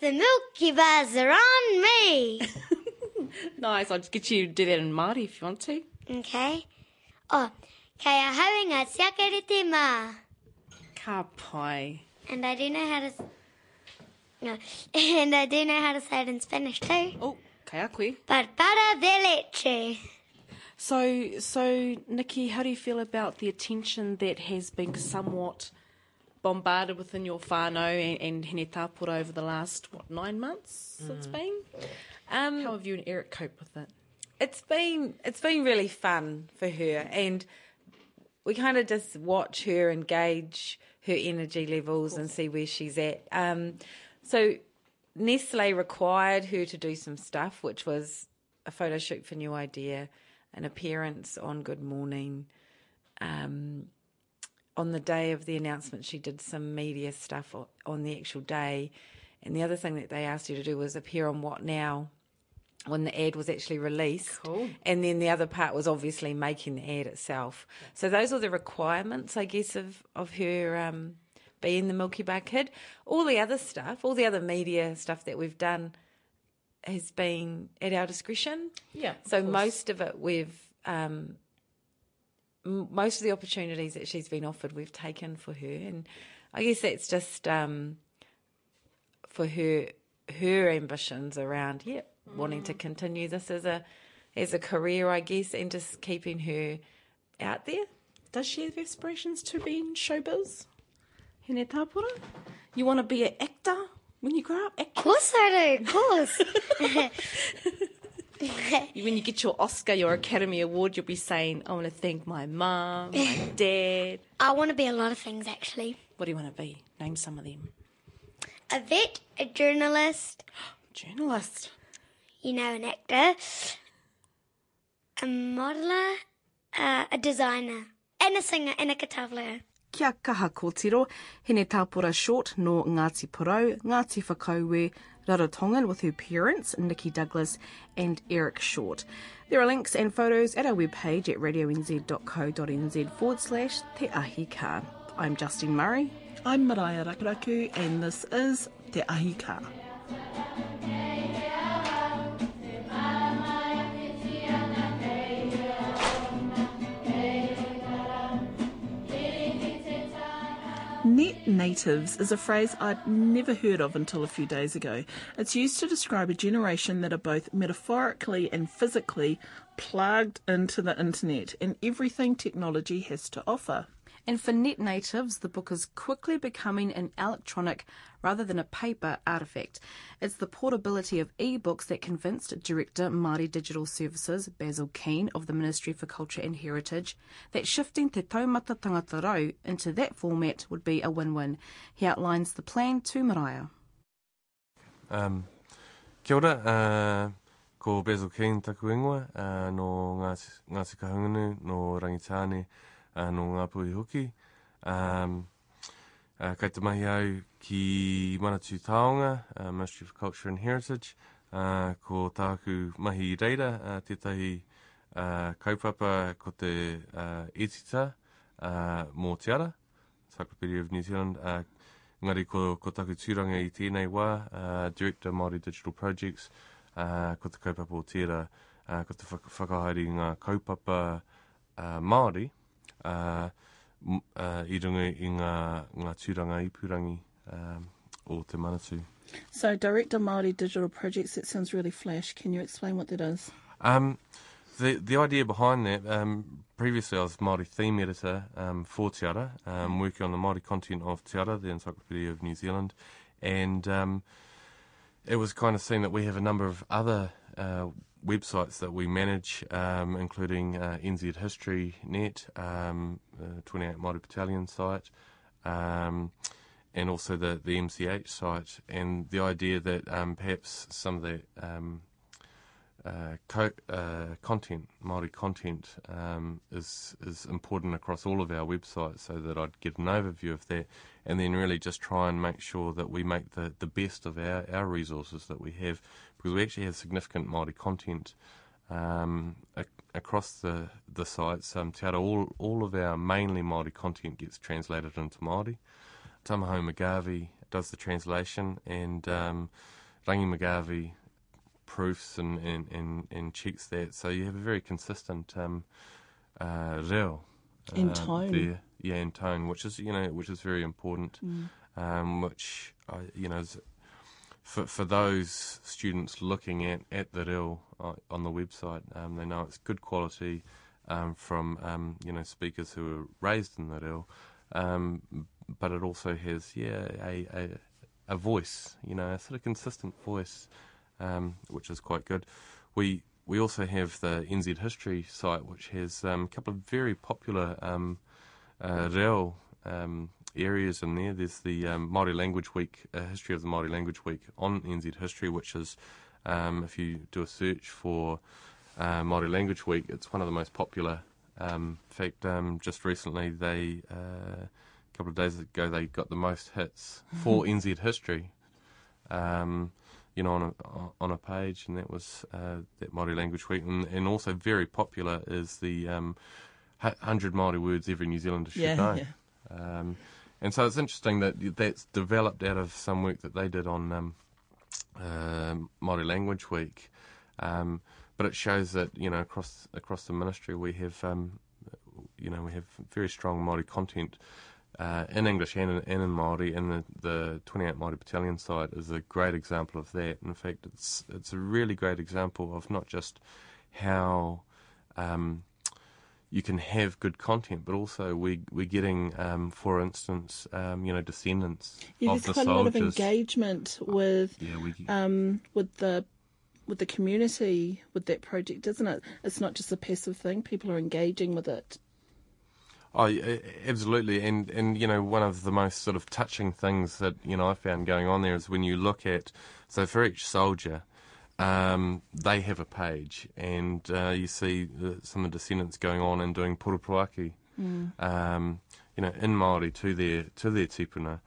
The Milky Bars are on me. (laughs) Nice. I'll just get you to do that in Māori if you want to. okay. Oh, kei a hauinga tiakere te mā. Ka pai. And I do know how to. No, (laughs) and I do know how to say it in Spanish too. Oh, kei a koe. Barbara de leche. So, so Nikki, how do you feel about the attention that has been somewhat bombarded within your whānau and, and Hine Tāpura over the last, what, nine months it's been? Um, How have you and Eric coped with it? it's been it's been really fun for her and we kind of just watch her engage her energy levels and see where she's at um, so nestle required her to do some stuff which was a photo shoot for new idea an appearance on good morning um, on the day of the announcement she did some media stuff on the actual day and the other thing that they asked her to do was appear on what now when the ad was actually released. Cool. And then the other part was obviously making the ad itself. So those were the requirements, I guess, of, of her um, being the Milky Bar Kid. All the other stuff, all the other media stuff that we've done has been at our discretion. Yeah. So most of it we've um, most of the opportunities that she's been offered we've taken for her, and I guess that's just um, for her her ambitions around yeah wanting to continue this as a as a career, I guess, and just keeping her out there. Does she have aspirations to be in showbiz? Hine Tāpura? You want to be an actor when you grow up? Of course I do, of (laughs) course. (laughs) When you get your Oscar, your Academy Award, you'll be saying, I want to thank my mum, my (laughs) dad. I want to be a lot of things actually. What do you want to be? Name some of them. A vet, a journalist, (gasps) Journalist. you know, an actor, a modeler, uh, a designer, and a singer, and a guitar Kia kaha kōtiro, hene tāpura short no Ngāti Porou, Ngāti Whakauwe, Rarotongan with her parents, Nikki Douglas and Eric Short. There are links and photos at our webpage at radionz.co.nz forward slash Te Ahi Ka. I'm Justine Murray. I'm Mariah Rakaraku and this is Te Ahi Ka. Natives is a phrase I'd never heard of until a few days ago. It's used to describe a generation that are both metaphorically and physically plugged into the internet and everything technology has to offer. And for net natives, the book is quickly becoming an electronic rather than a paper artifact. It's the portability of e-books that convinced director Māori Digital Services Basil Keane of the Ministry for Culture and Heritage that shifting Te Taumata Tangata Rau into that format would be a win-win. He outlines the plan to Mariah. Um, kia ora, uh, ko Basil Keane taku ingoa, uh, no Ngāti, Ngāti Kahungunu, no Rangitāne, uh, no Ngāpui hoki. Um, uh, kei te mahi au ki Manatū Taonga, uh, Ministry of Culture and Heritage, uh, ko tāku mahi reira, uh, tētahi uh, kaupapa ko te uh, etita uh, mō te ara, Encyclopedia of New Zealand, uh, Ngari ko, ko taku tūranga i tēnei wā, uh, Director Māori Digital Projects, uh, ko te kaupapa o tērā, uh, ko te whakahaere ngā kaupapa uh, Māori, uh, uh, i runga i ngā, ngā tūranga ipurangi um, o Te Manatu. So, Director Māori Digital Projects, that sounds really flash. Can you explain what that is? Um, the the idea behind that, um, previously I was Māori theme editor um, for Te Ara, um, working on the Māori content of Te Ara, the Encyclopedia of New Zealand, and um, it was kind of seen that we have a number of other uh, websites that we manage, um, including uh, NZ History Net, um, uh, 28 Māori Battalion site, um, and also the, the MCH site, and the idea that um, perhaps some of the um, uh, co- uh, content, Māori content, um, is is important across all of our websites, so that I'd get an overview of that, and then really just try and make sure that we make the, the best of our, our resources that we have, because we actually have significant Māori content um, ac- across the the sites. Um, Te Ara, all all of our mainly Māori content gets translated into Māori. Tamaho McGarvey does the translation, and um, Rangi McGarvey proofs and, and, and, and checks that. So you have a very consistent um, uh, reo. In uh, tone. there. Yeah, in tone, which is you know which is very important. Um, which I, you know is for for those students looking at at the reo uh, on the website, um, they know it's good quality um, from um, you know speakers who were raised in the reo, um, but it also has yeah a, a a voice, you know, a sort of consistent voice, um, which is quite good. We we also have the NZ History site, which has a couple of very popular um, uh, um, areas in there. There's the um, Māori Language Week, uh, History of the Māori Language Week on NZ History, which is, um, if you do a search for uh, Māori Language Week, it's one of the most popular. Um, in fact, um, just recently, they uh, a couple of days ago, they got the most hits for (laughs) NZ History. Um, you know, on a on a page, and that was uh, that Māori Language Week, and, and also very popular is the um, hundred Māori words every New Zealander should Yeah, know. yeah. Um, and so it's interesting that that's developed out of some work that they did on um, uh, Māori Language Week. Um, but it shows that you know across across the ministry we have um, you know we have very strong Māori content uh, in English and in, and in Māori, and the, the 28 Māori Battalion site is a great example of that. In fact, it's it's a really great example of not just how um, you can have good content, but also we we're getting, um, for instance, um, you know, descendants Yeah, of there's the quite a lot of engagement with yeah, we um, with the with the community with that project, isn't it? It's not just a passive thing. People are engaging with it. Oh, absolutely, and and you know one of the most sort of touching things that you know I found going on there is when you look at so for each soldier, um, they have a page, and uh, you see the, some of the descendants going on and doing poroporoaki, um, you know, in Maori to their to their tipuna,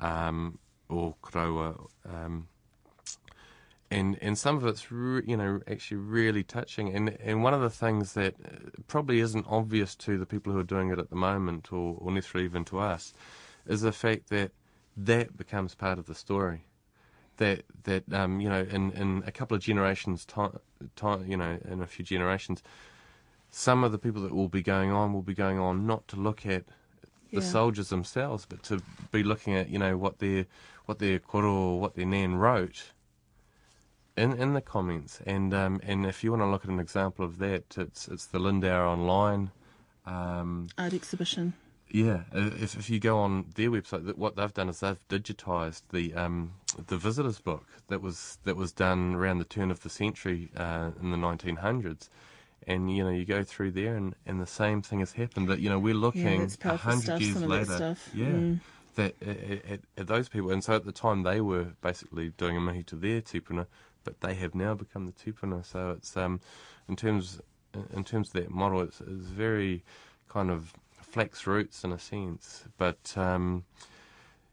um, or koroua. Um, and and some of it's re- you know actually really touching. And and one of the things that uh, probably isn't obvious to the people who are doing it at the moment or, or necessarily even to us is the fact that that becomes part of the story that that um, you know in, in a couple of generations time, time you know in a few generations some of the people that will be going on will be going on not to look at the Yeah. soldiers themselves but to be looking at you know what their what their koro or what their nan wrote in in the comments. And um, and if you want to look at an example of that, it's it's the Lindauer online. Um, Art exhibition. yeah, if if you go on their website, what they've done is they've digitised the um, the visitors book that was that was done around the turn of the century uh, in the 1900s. And you know you go through there, and, and the same thing has happened. That you know we're looking hundred stuff, years some that later. Yeah, Mm. that at, those people, and so at the time they were basically doing a mihi to their tupuna, but they have now become the tupuna. So it's um, in terms in terms of that model, it's, it's very kind of flex roots in a sense, but um,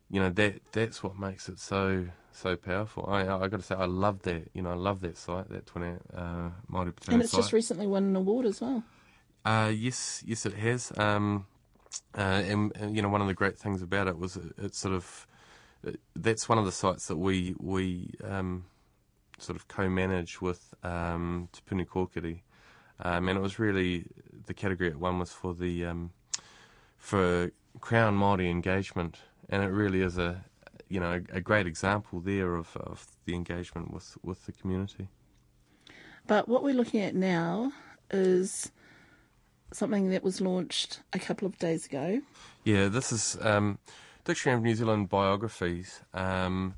you know that that's what makes it so so powerful. I I got to say I love that. You know I love that site, that twenty uh, Māori Battalion And it's site. just recently won an award as well. Uh, yes, yes, it has. Um, uh, and, and you know, one of the great things about it was it, it's sort of it, that's one of the sites that we we um, sort of co-manage with um, Te Puni Kōkiri, um, and it was really the category it won was for the um, for Crown Māori engagement, and it really is a you know a, a great example there of, of the engagement with, with the community. But what we're looking at now is something that was launched a couple of days ago. Yeah, this is um, Dictionary of New Zealand biographies, um,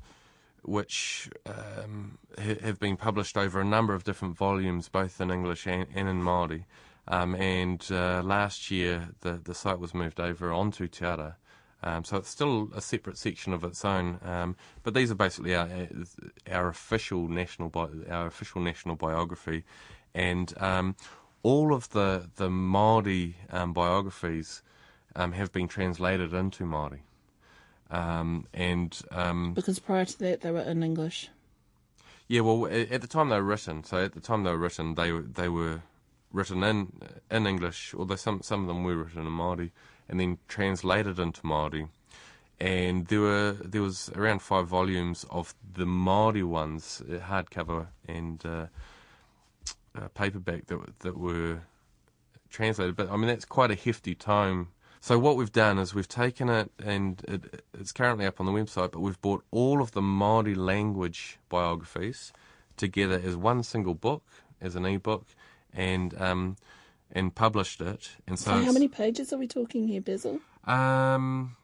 which um, ha- have been published over a number of different volumes, both in English and, and in Māori. Um, and uh, last year, the, the site was moved over onto Te Ara. Um, so it's still a separate section of its own, um, but these are basically our, our official national bi- our official national biography, and um, all of the the Maori um, biographies um, have been translated into Maori, um, and um, Because prior to that, they were in English. yeah, well, at the time they were written, so at the time they were written, they were they were written in in English, although some some of them were written in Maori, and then translated into Maori. And there were there was around five volumes of the Maori ones, uh, hardcover and uh, uh, paperback that that were translated. But I mean that's quite a hefty tome. So what we've done is we've taken it, and it, it's currently up on the website. But we've brought all of the Maori language biographies together as one single book, as an e-book, and um, and published it. And so, So, how many pages are we talking here, Basil? um,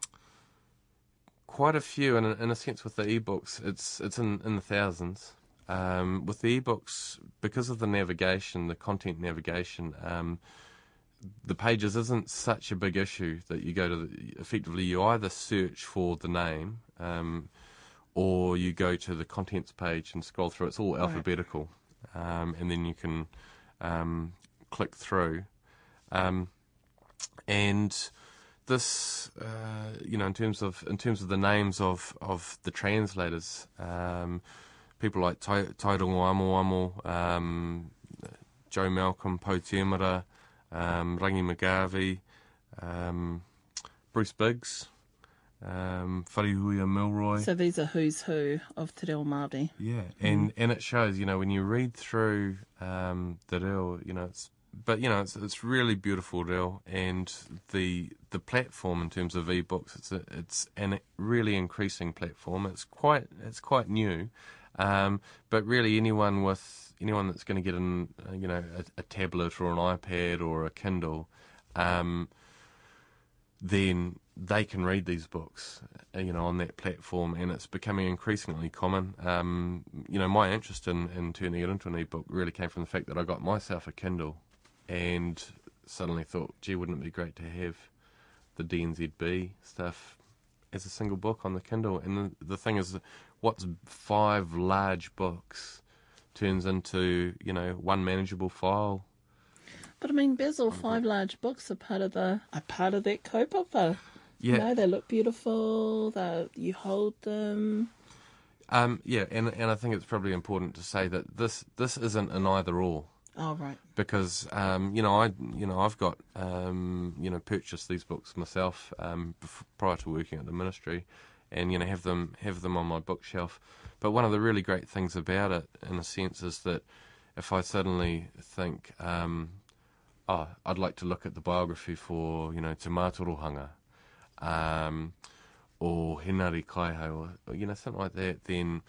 quite a few, and in, a sense, with the ebooks, it's it's in, in the thousands. Um, with the ebooks, because of the navigation, the content navigation, um, the pages isn't such a big issue that you go to. The, effectively, you either search for the name, um, or you go to the contents page and scroll through. It's all alphabetical, um, and then you can um, click through. Um, and this, uh, you know, in terms of in terms of the names of, of the translators, um, people like Tai Tairongo Amo Amo, um, Joe Malcolm, Po Tiamara, um, Rangi McGarvey, um, Bruce Biggs, um, Wharehuia Milroy. So these are who's who of Te Reo Māori. Yeah, and and it shows, you know, when you read through um, the reo, you know, it's but you know, it's it's really beautiful reo, and the the platform in terms of ebooks, it's a, it's an really increasing platform. It's quite it's quite new, um, but really anyone with anyone that's going to get an you know a, a tablet or an iPad or a Kindle. Um, then they can read these books, you know, on that platform, and it's becoming increasingly common. Um, you know, my interest in, in turning it into an ebook really came from the fact that I got myself a Kindle, and suddenly thought, gee, wouldn't it be great to have the DNZB stuff as a single book on the Kindle? And the, the thing is, what's five large books turns into, you know, one manageable file But I mean, Basil, five large books are part of the are part of that kaupapa. Yeah. You know, they look beautiful. They you hold them. Um, yeah, and and I think it's probably important to say that this this isn't an either or Oh right. because um, you know I you know I've got um, you know purchased these books myself um, bef- prior to working at the ministry, and you know have them have them on my bookshelf. But one of the really great things about it, in a sense, is that if I suddenly think, um, oh, I'd like to look at the biography for you know Te Mātorohanga, um, or Hinari Kaiho, or you know something like that, then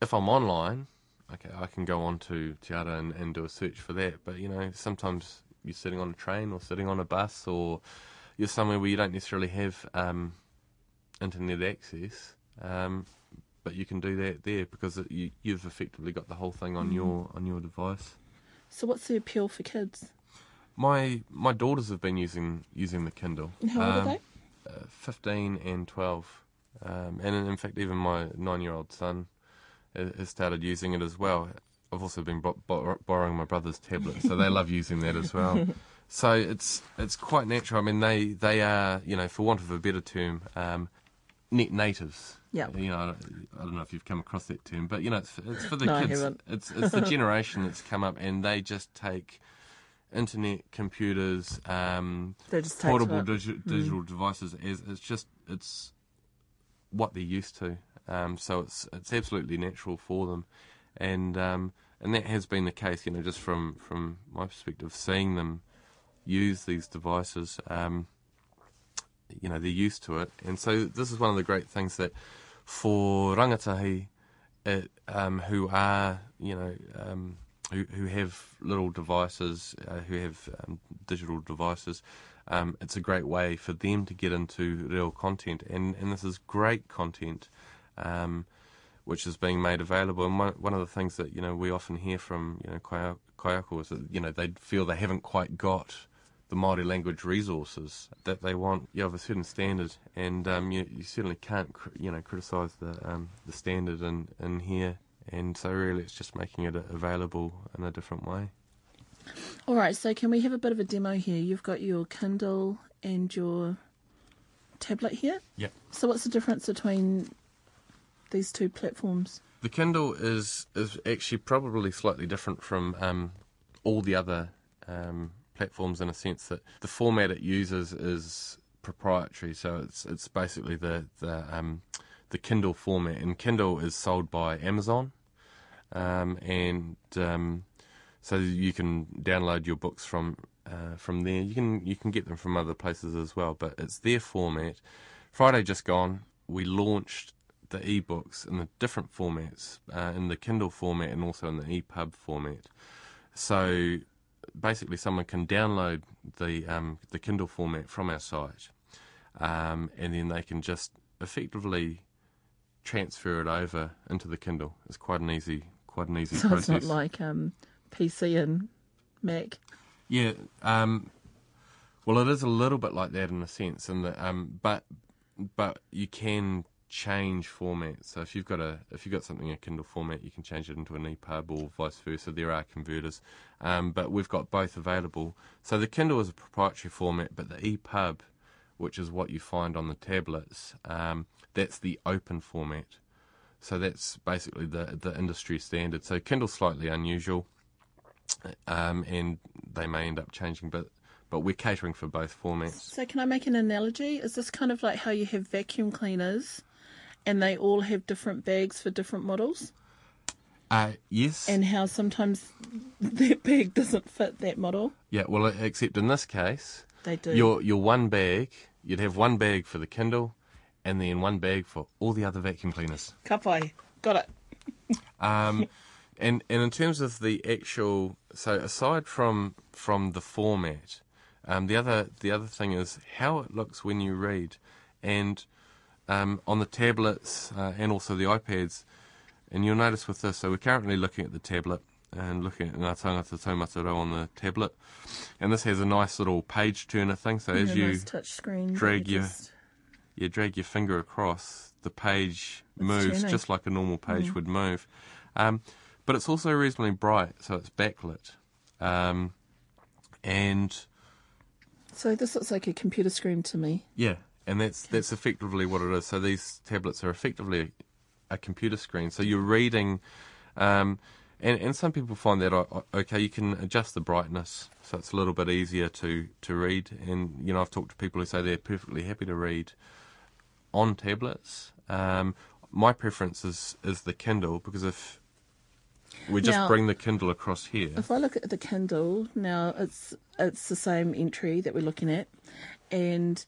if I'm online, okay, I can go on to Te Ara and, and do a search for that. But you know, sometimes you're sitting on a train or sitting on a bus or you're somewhere where you don't necessarily have um, internet access. Um, but you can do that there because it, you, you've effectively got the whole thing on your on your device. So what's the appeal for kids? My my daughters have been using using the Kindle. And how old Um, are they? uh, 15 and 12. Um, and in, in fact, even my nine year old son has started using it as well. I've also been bo- bo- borrowing my brother's tablet, so they love using that as well. (laughs) So it's it's quite natural. I mean, they, they are, you know, for want of a better term, um, net natives. Yep. You know, I don't, know if you've come across that term, but you know, it's, it's for the No, kids. It's it's the (laughs) generation that's come up, and they just take internet, computers, um, portable digi- digital devices as it's just it's what they're used to. Um, so it's it's absolutely natural for them, and um, and that has been the case. You know, just from from my perspective, seeing them use these devices, um, you know, they're used to it, and so this is one of the great things that. for rangatahi it, um, who are, you know, um, who, who have little devices, uh, who have um, digital devices, it's a great way for them to get into real content. And, and this is great content. Um, which is being made available. And one, one of the things that you know we often hear from you know kaiako is that you know they feel they haven't quite got the Māori language resources that they want you know, of a certain standard, and um, you, you, certainly can't you know criticise the um, the standard in, in here. And so really, it's just making it available in a different way. All right, so can we have a bit of a demo here? You've got your Kindle and your tablet here. Yep. So what's the difference between these two platforms? The Kindle is is actually probably slightly different from um, all the other um, platforms in a sense that the format it uses is proprietary. So it's it's basically the the um, the Kindle format, and Kindle is sold by Amazon, um, and um, so you can download your books from uh, from there. You can you can get them from other places as well, but it's their format. Friday just gone, we launched the ebooks in the different formats, uh, in the Kindle format and also in the EPUB format. So basically, someone can download the um, the Kindle format from our site, um, and then they can just effectively transfer it over into the Kindle. It's quite an easy, quite an easy so process. (laughs) So it's not like um, PC and Mac. Yeah. Um, well, it is a little bit like that in a sense, and um, but but you can change format. So if you've got a if you've got something in a Kindle format, you can change it into an EPUB or vice versa. There are converters, um, but we've got both available. So the Kindle is a proprietary format, but the EPUB, which is what you find on the tablets, um, that's the open format. So that's basically the the industry standard. So Kindle's slightly unusual, um, and they may end up changing, but but we're catering for both formats. So, can I make an analogy? Is this kind of like how you have vacuum cleaners and they all have different bags for different models? Uh, yes. And how sometimes (laughs) that bag doesn't fit that model? Yeah, well, except in this case, they do. Your, your one bag, you'd have one bag for the Kindle and then one bag for all the other vacuum cleaners. Kapai. Got it. um, and, and in terms of the actual, so aside from from the format, um, the other the other thing is how it looks when you read, and um, on the tablets uh, and also the iPads. And you'll notice with this, so we're currently looking at the tablet and looking at Ngā Tangata Taumata Rau on the tablet. And this has a nice little page turner thing. So as you nice touch screen drag you your just... you drag your finger across, the page it's moves turning. just like a normal page mm. would move. Um, but it's also reasonably bright, so it's backlit. Um, and so this looks like a computer screen to me. Yeah, and that's that's effectively what it is. So these tablets are effectively a, a computer screen. So you're reading, um, and and some people find that okay, you can adjust the brightness, so it's a little bit easier to to read. And you know, I've talked to people who say they're perfectly happy to read on tablets. Um, my preference is is the Kindle because if we just now, bring the Kindle across here. If I look at the Kindle now, it's it's the same entry that we're looking at, and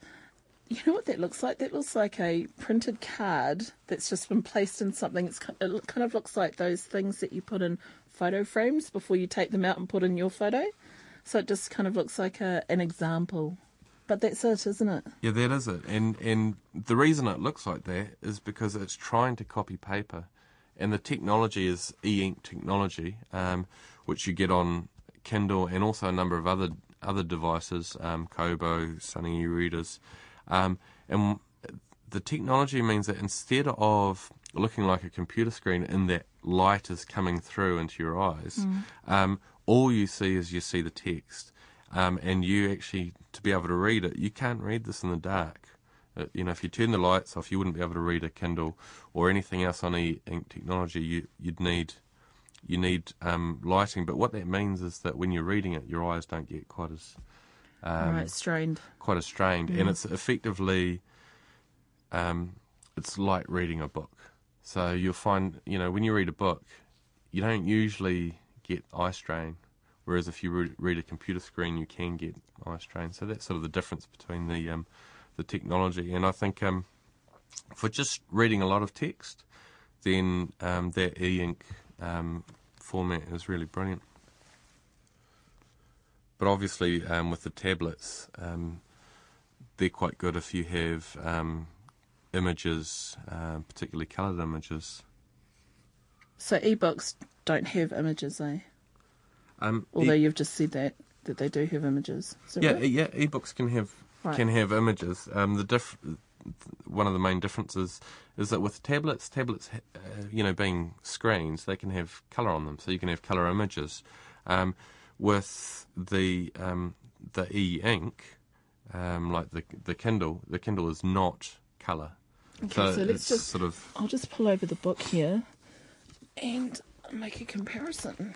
you know what that looks like? That looks like a printed card that's just been placed in something. It's, it kind of looks like those things that you put in photo frames before you take them out and put in your photo. So it just kind of looks like a, an example. But that's it, isn't it? Yeah, that is it. And and the reason it looks like that is because it's trying to copy paper, and the technology is e-ink technology, um, which you get on Kindle and also a number of other other devices, um, Kobo, Sony readers. Um, and the technology means that instead of looking like a computer screen in that light is coming through into your eyes, mm. um, all you see is you see the text. Um, and you actually, to be able to read it, you can't read this in the dark. Uh, you know, if you turn the lights off, you wouldn't be able to read a Kindle or anything else on e-ink technology. You, would need you need um, lighting. But what that means is that when you're reading it, your eyes don't get quite as um, right, strained. Quite a strained, mm. and it's effectively, um, it's like reading a book. So you'll find, you know, when you read a book, you don't usually get eye strain, whereas if you read, read a computer screen, you can get eye strain. So that's sort of the difference between the um, the technology, and I think um, for just reading a lot of text, then um, that e-ink um, format is really brilliant. But obviously, um, with the tablets, um, they're quite good if you have um, images, uh, particularly coloured images. So ebooks don't have images, eh? Um, Although e- you've just said that that they do have images. Yeah, right? yeah, ebooks can have Right. can have images. Um, the diff- one of the main differences is that with tablets, tablets, uh, you know, being screens, they can have color on them, so you can have color images. Um, with the um, the e-ink, um, like the the Kindle, the Kindle is not color. Okay, so, so let's just- sort of I'll just pull over the book here and make a comparison.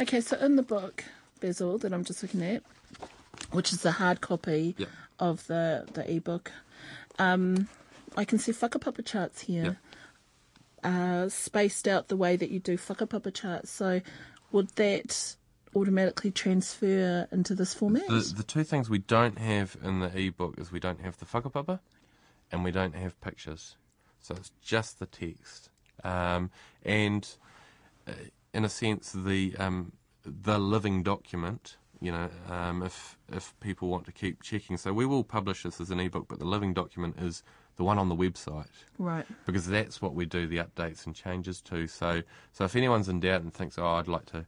Okay, so in the book, Basil, that I'm just looking at, which is the hard copy Yep. of the, the ebook, um, I can see whakapapa charts here, uh, spaced out the way that you do whakapapa charts. So would that automatically transfer into this format? The, the two things we don't have in the ebook is we don't have the whakapapa and we don't have pictures. So it's just the text. Um, and uh, in a sense, the um, the living document, you know, um, if if people want to keep checking. So we will publish this as an ebook, but the living document is the one on the website right. because that's what we do the updates and changes to. So, so if anyone's in doubt and thinks, oh, I'd like to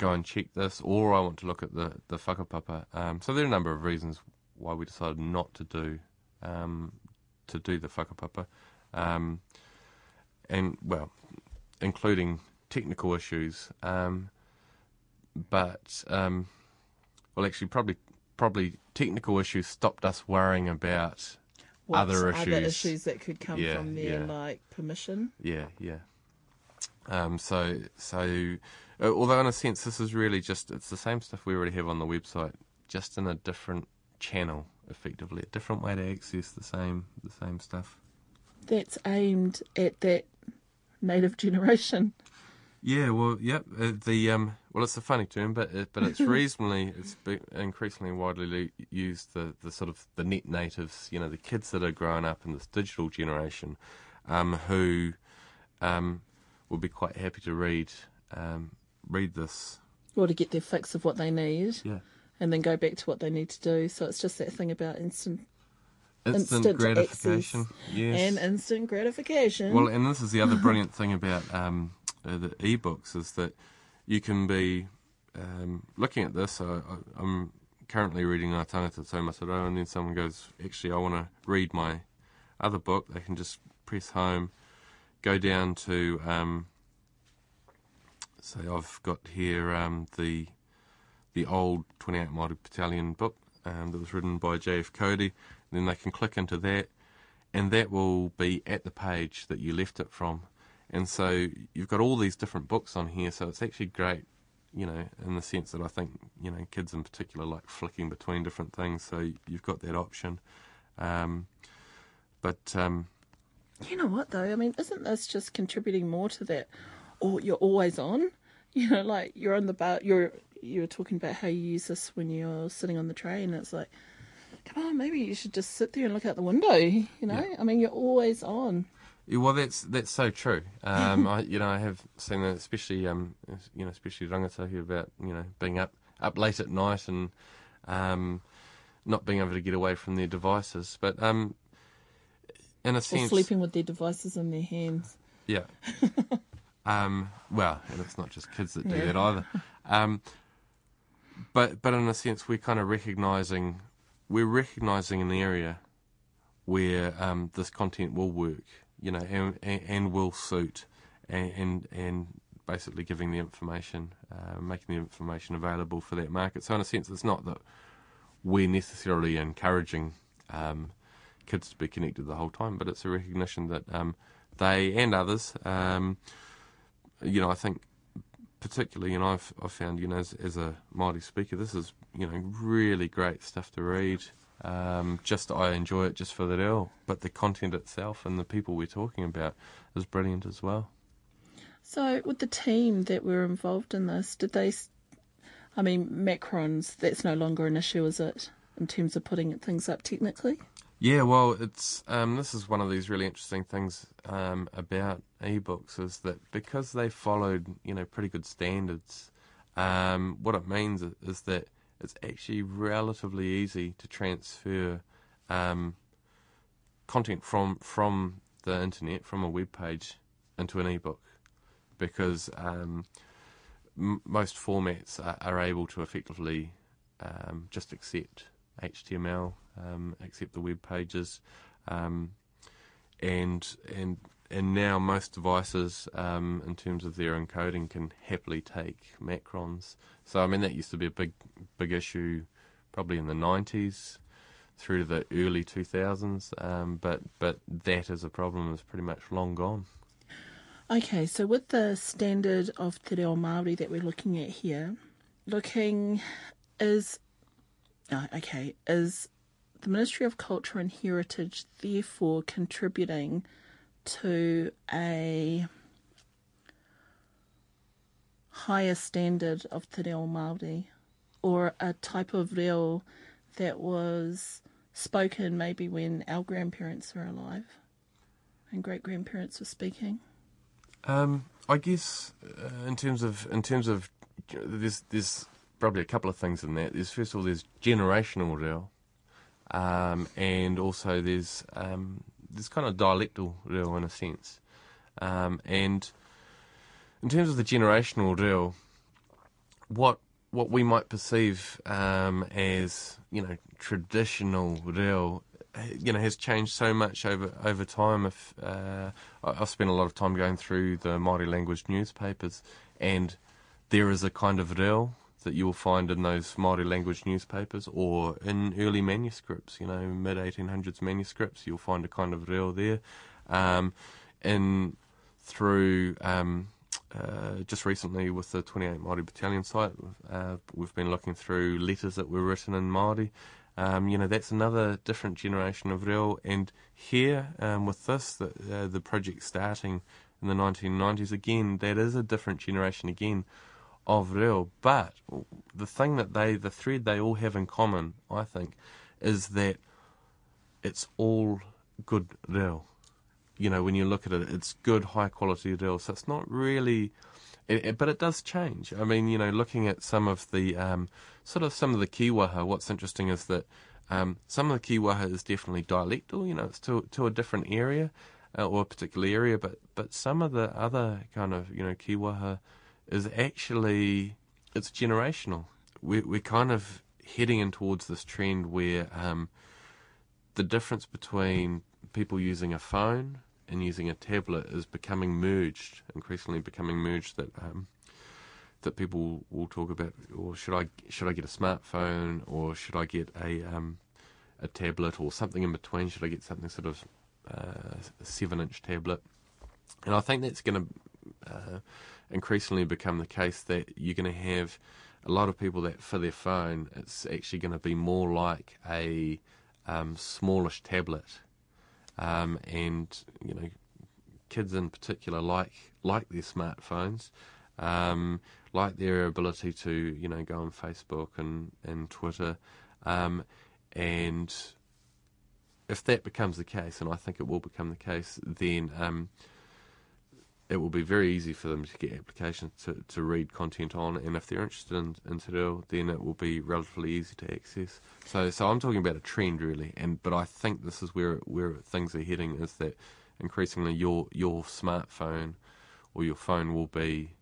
go and check this, or I want to look at the the whakapapa, um, so there are a number of reasons why we decided not to do um, to do the whakapapa, um, and well, including technical issues, um, but um, well, actually, probably probably technical issues stopped us worrying about other other issues. issues that could come Yeah, from there, yeah. like permission? Yeah, yeah. Um, so, so, although in a sense this is really just it's the same stuff we already have on the website, just in a different channel, effectively, a different way to access the same the same stuff. That's aimed at that native generation. Yeah, well, yep. Uh, the um, well, it's a funny term, but it, but it's (laughs) reasonably it's increasingly widely used. The the sort of the net natives, you know, the kids that are growing up in this digital generation, um, who um, will be quite happy to read um, read this. or to get their fix of what they need Yeah. and then go back to what they need to do. So it's just that thing about instant Instant, Instant gratification. Yes. and instant gratification. Well, and this is the other (laughs) brilliant thing about um, uh, the ebooks is that you can be um, looking at this. I, I, I'm currently reading Ngā Tangata Taumata Rau, and then someone goes, "Actually, I want to read my other book." They can just press home, go down to. Um, say, I've got here um, the the old 28 Māori Battalion book um, that was written by J.F. Cody. Then they can click into that, and that will be at the page that you left it from. And so you've got all these different books on here, so it's actually great, you know, in the sense that I think, you know, kids in particular like flicking between different things, so you've got that option. Um, but um, you know what though? I mean, isn't this just contributing more to that? Or you're always on. You know, like you're on the bar. You're you were talking about how you use this when you're sitting on the train. It's like, come on, maybe you should just sit there and look out the window. (laughs) You know, I mean, you're always on. Yeah, well, that's that's so true. Um, I, you know, I have seen that, especially um, you know, especially rangatahi about you know being up up late at night and um, not being able to get away from their devices. But um, in a Or sense, sleeping with their devices in their hands. yeah. (laughs) um, well, and it's not just kids that do Yeah. that either. Um, but but in a sense, we're kind of recognizing we're recognizing an area where um, this content will work, you know, and, and, and will suit, and, and and basically giving the information, uh, making the information available for that market. So in a sense, it's not that we're necessarily encouraging um, kids to be connected the whole time, but it's a recognition that um, they and others, um, you know, I think particularly, you know, I've, I've found, you know, as, as a Māori speaker, this is, you know, really great stuff to read. Um, just I enjoy it just for the reo, but the content itself and the people we're talking about is brilliant as well. So, with the team that were involved in this, did they? I mean, macrons. That's no longer an issue, is it? In terms of putting things up technically. Yeah, well, it's um, this is one of these really interesting things um, about ebooks is that because they followed you know pretty good standards, um, what it means is, that it's actually relatively easy to transfer um, content from from the internet from a web page into an ebook because um, m- most formats are, are able to effectively um, just accept HTML, um, accept the web pages, um, and and and now most devices, um, in terms of their encoding, can happily take macrons. So I mean that used to be a big big issue, probably in the nineties through to the early two thousands. Um, but but that as a problem is pretty much long gone. Okay, so with the standard of Te Reo Māori that we're looking at here, looking is oh, okay is the Ministry of Culture and Heritage therefore contributing to a higher standard of Te Reo Māori or a type of reo that was spoken maybe when our grandparents were alive and great grandparents were speaking? Um, I guess uh, in terms of in terms of there's there's probably a couple of things in that. There's first of all there's generational reo, um, and also there's um, there's kind of dialectal reo in a sense, um, and in terms of the generational reo, what what we might perceive um, as you know traditional reo you know has changed so much over over time. If uh, I've spent a lot of time going through the Māori language newspapers, and there is a kind of reo that you will find in those Māori language newspapers or in early manuscripts. You know, mid 1800s manuscripts, you'll find a kind of reo there. Um, through um, uh, just recently with the 28 Māori Battalion site, uh, we've been looking through letters that were written in Māori. Um, you know, that's another different generation of reo. And here, um, with this, the, uh, the project starting in the 1990s, again, that is a different generation again of reo. But the thing that they, the thread they all have in common, I think, is that it's all good reo. You know, when you look at it, it's good, high quality reo. So it's not really it, it, but it does change. I mean, you know, looking at some of the um, sort of some of the kiwaha, what's interesting is that um, some of the kiwaha is definitely dialectal. You know, it's to to a different area uh, or a particular area, but but some of the other kind of you know kiwaha is actually it's generational. We're we're kind of heading in towards this trend where um, the difference between people using a phone and using a tablet is becoming merged, increasingly becoming merged. That um, that people will talk about, or should I should I get a smartphone, or should I get a um, a tablet, or something in between? Should I get something sort of uh, a seven-inch tablet? And I think that's going to uh, increasingly become the case that you're going to have a lot of people that for their phone, it's actually going to be more like a um, smallish tablet. Um, and you know, kids in particular like like their smartphones, um, like their ability to you know go on Facebook and and Twitter, um, and if that becomes the case, and I think it will become the case, then um, it will be very easy for them to get applications to, to read content on, and if they're interested in, in Te Reo, then it will be relatively easy to access. So, so I'm talking about a trend really, and but I think this is where where things are heading is that increasingly your your smartphone or your phone will be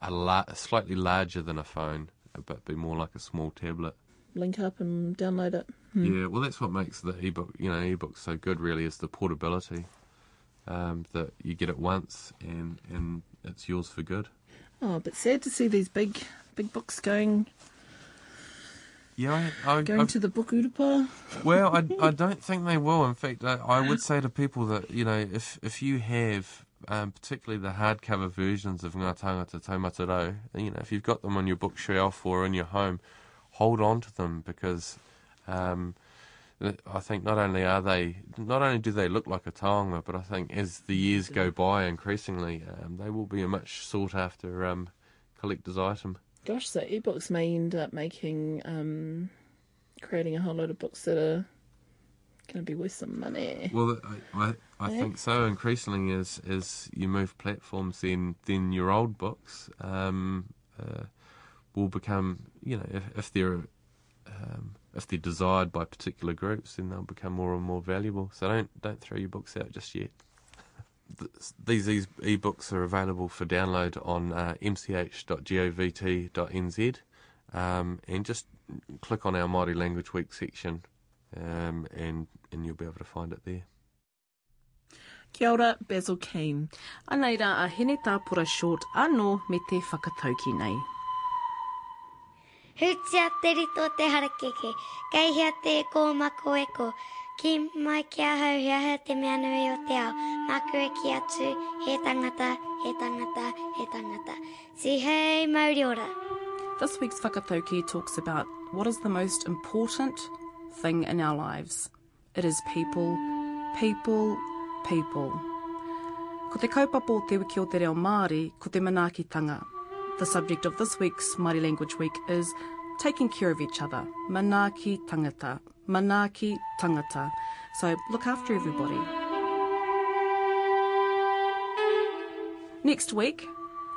a, la- slightly larger than a phone, but be more like a small tablet. Link up and download it. Hmm. Yeah, well, that's what makes the ebook, you know, ebook so good. Really, is the portability um, that you get it once and and it's yours for good. Oh, but sad to see these big big books going. Yeah, I, I, going I, to the book urapa. Well, I, (laughs) I don't think they will. In fact, I, I would say to people that you know if if you have um, particularly the hardcover versions of Ngā Tangata Taumata you know if you've got them on your bookshelf or in your home, hold on to them because. Um, I think not only are they, not only do they look like a taonga, but I think as the years go by, increasingly um, they will be a much sought after um, collector's item. Gosh, so ebooks may end up making, um, creating a whole load of books that are Going to be worth some money. Well, I, I, I Yeah. think so. Increasingly, as as you move platforms, then then your old books um, uh, will become, you know, if, if they're um, if they're desired by particular groups, then they'll become more and more valuable. So don't don't throw your books out just yet. (laughs) These these e-books are available for download on uh, mch.govt.nz, um, and just click on our Māori Language Week section, um, and and you'll be able to find it there. Kia ora, Basil Keane. Anei a hene tāpura short anō me te whakatauki nei. Hutia te rito te harakeke, kei hea te ko mako eko, ki mai kia hau hea hea te mea nui o te ao, makure ki atu, he tangata, he tangata, he tangata. Si hei mauri ora. This week's whakatauki talks about what is the most important thing in our lives. It is people, people, people. Ko te kaupapa o te wiki o te reo Māori, ko te manaakitanga. The subject of this week's Māori Language Week is taking care of each other. Manaaki tangata. Manaaki tangata. So look after everybody. Next week,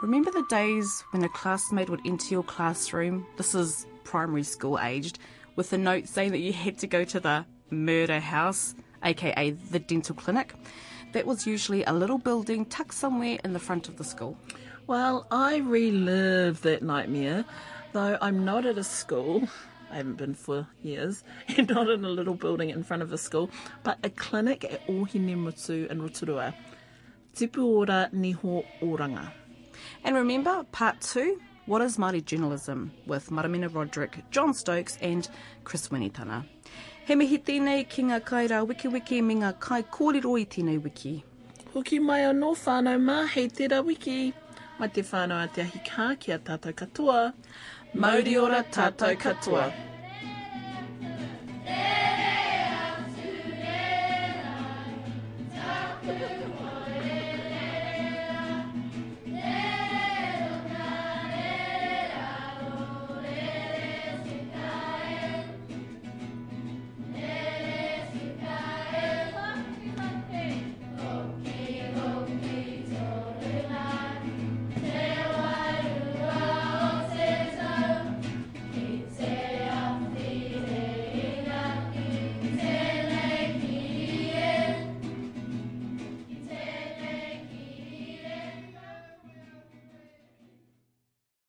remember the days when a classmate would enter your classroom, this is primary school aged, with a note saying that you had to go to the murder house, aka the dental clinic? That was usually a little building tucked somewhere in the front of the school. Well, I relive that nightmare, though I'm not at a school. I haven't been for years, (laughs) and not in a little building in front of a school, but a clinic at Ohinemutu in Rotorua. Tipu ora niho oranga. And remember, part two what is Māori journalism with Maramina Roderick, John Stokes, and Chris Winitana. He mihi tēnei ki ngā kaira wiki wiki me ngā kai kōrero i tēnei wiki. Hoki mai anō whānau mā, hei tērā wiki. Mai te whānau a te ahi kā ki a tātou katoa. Mauri ora tātou katoa.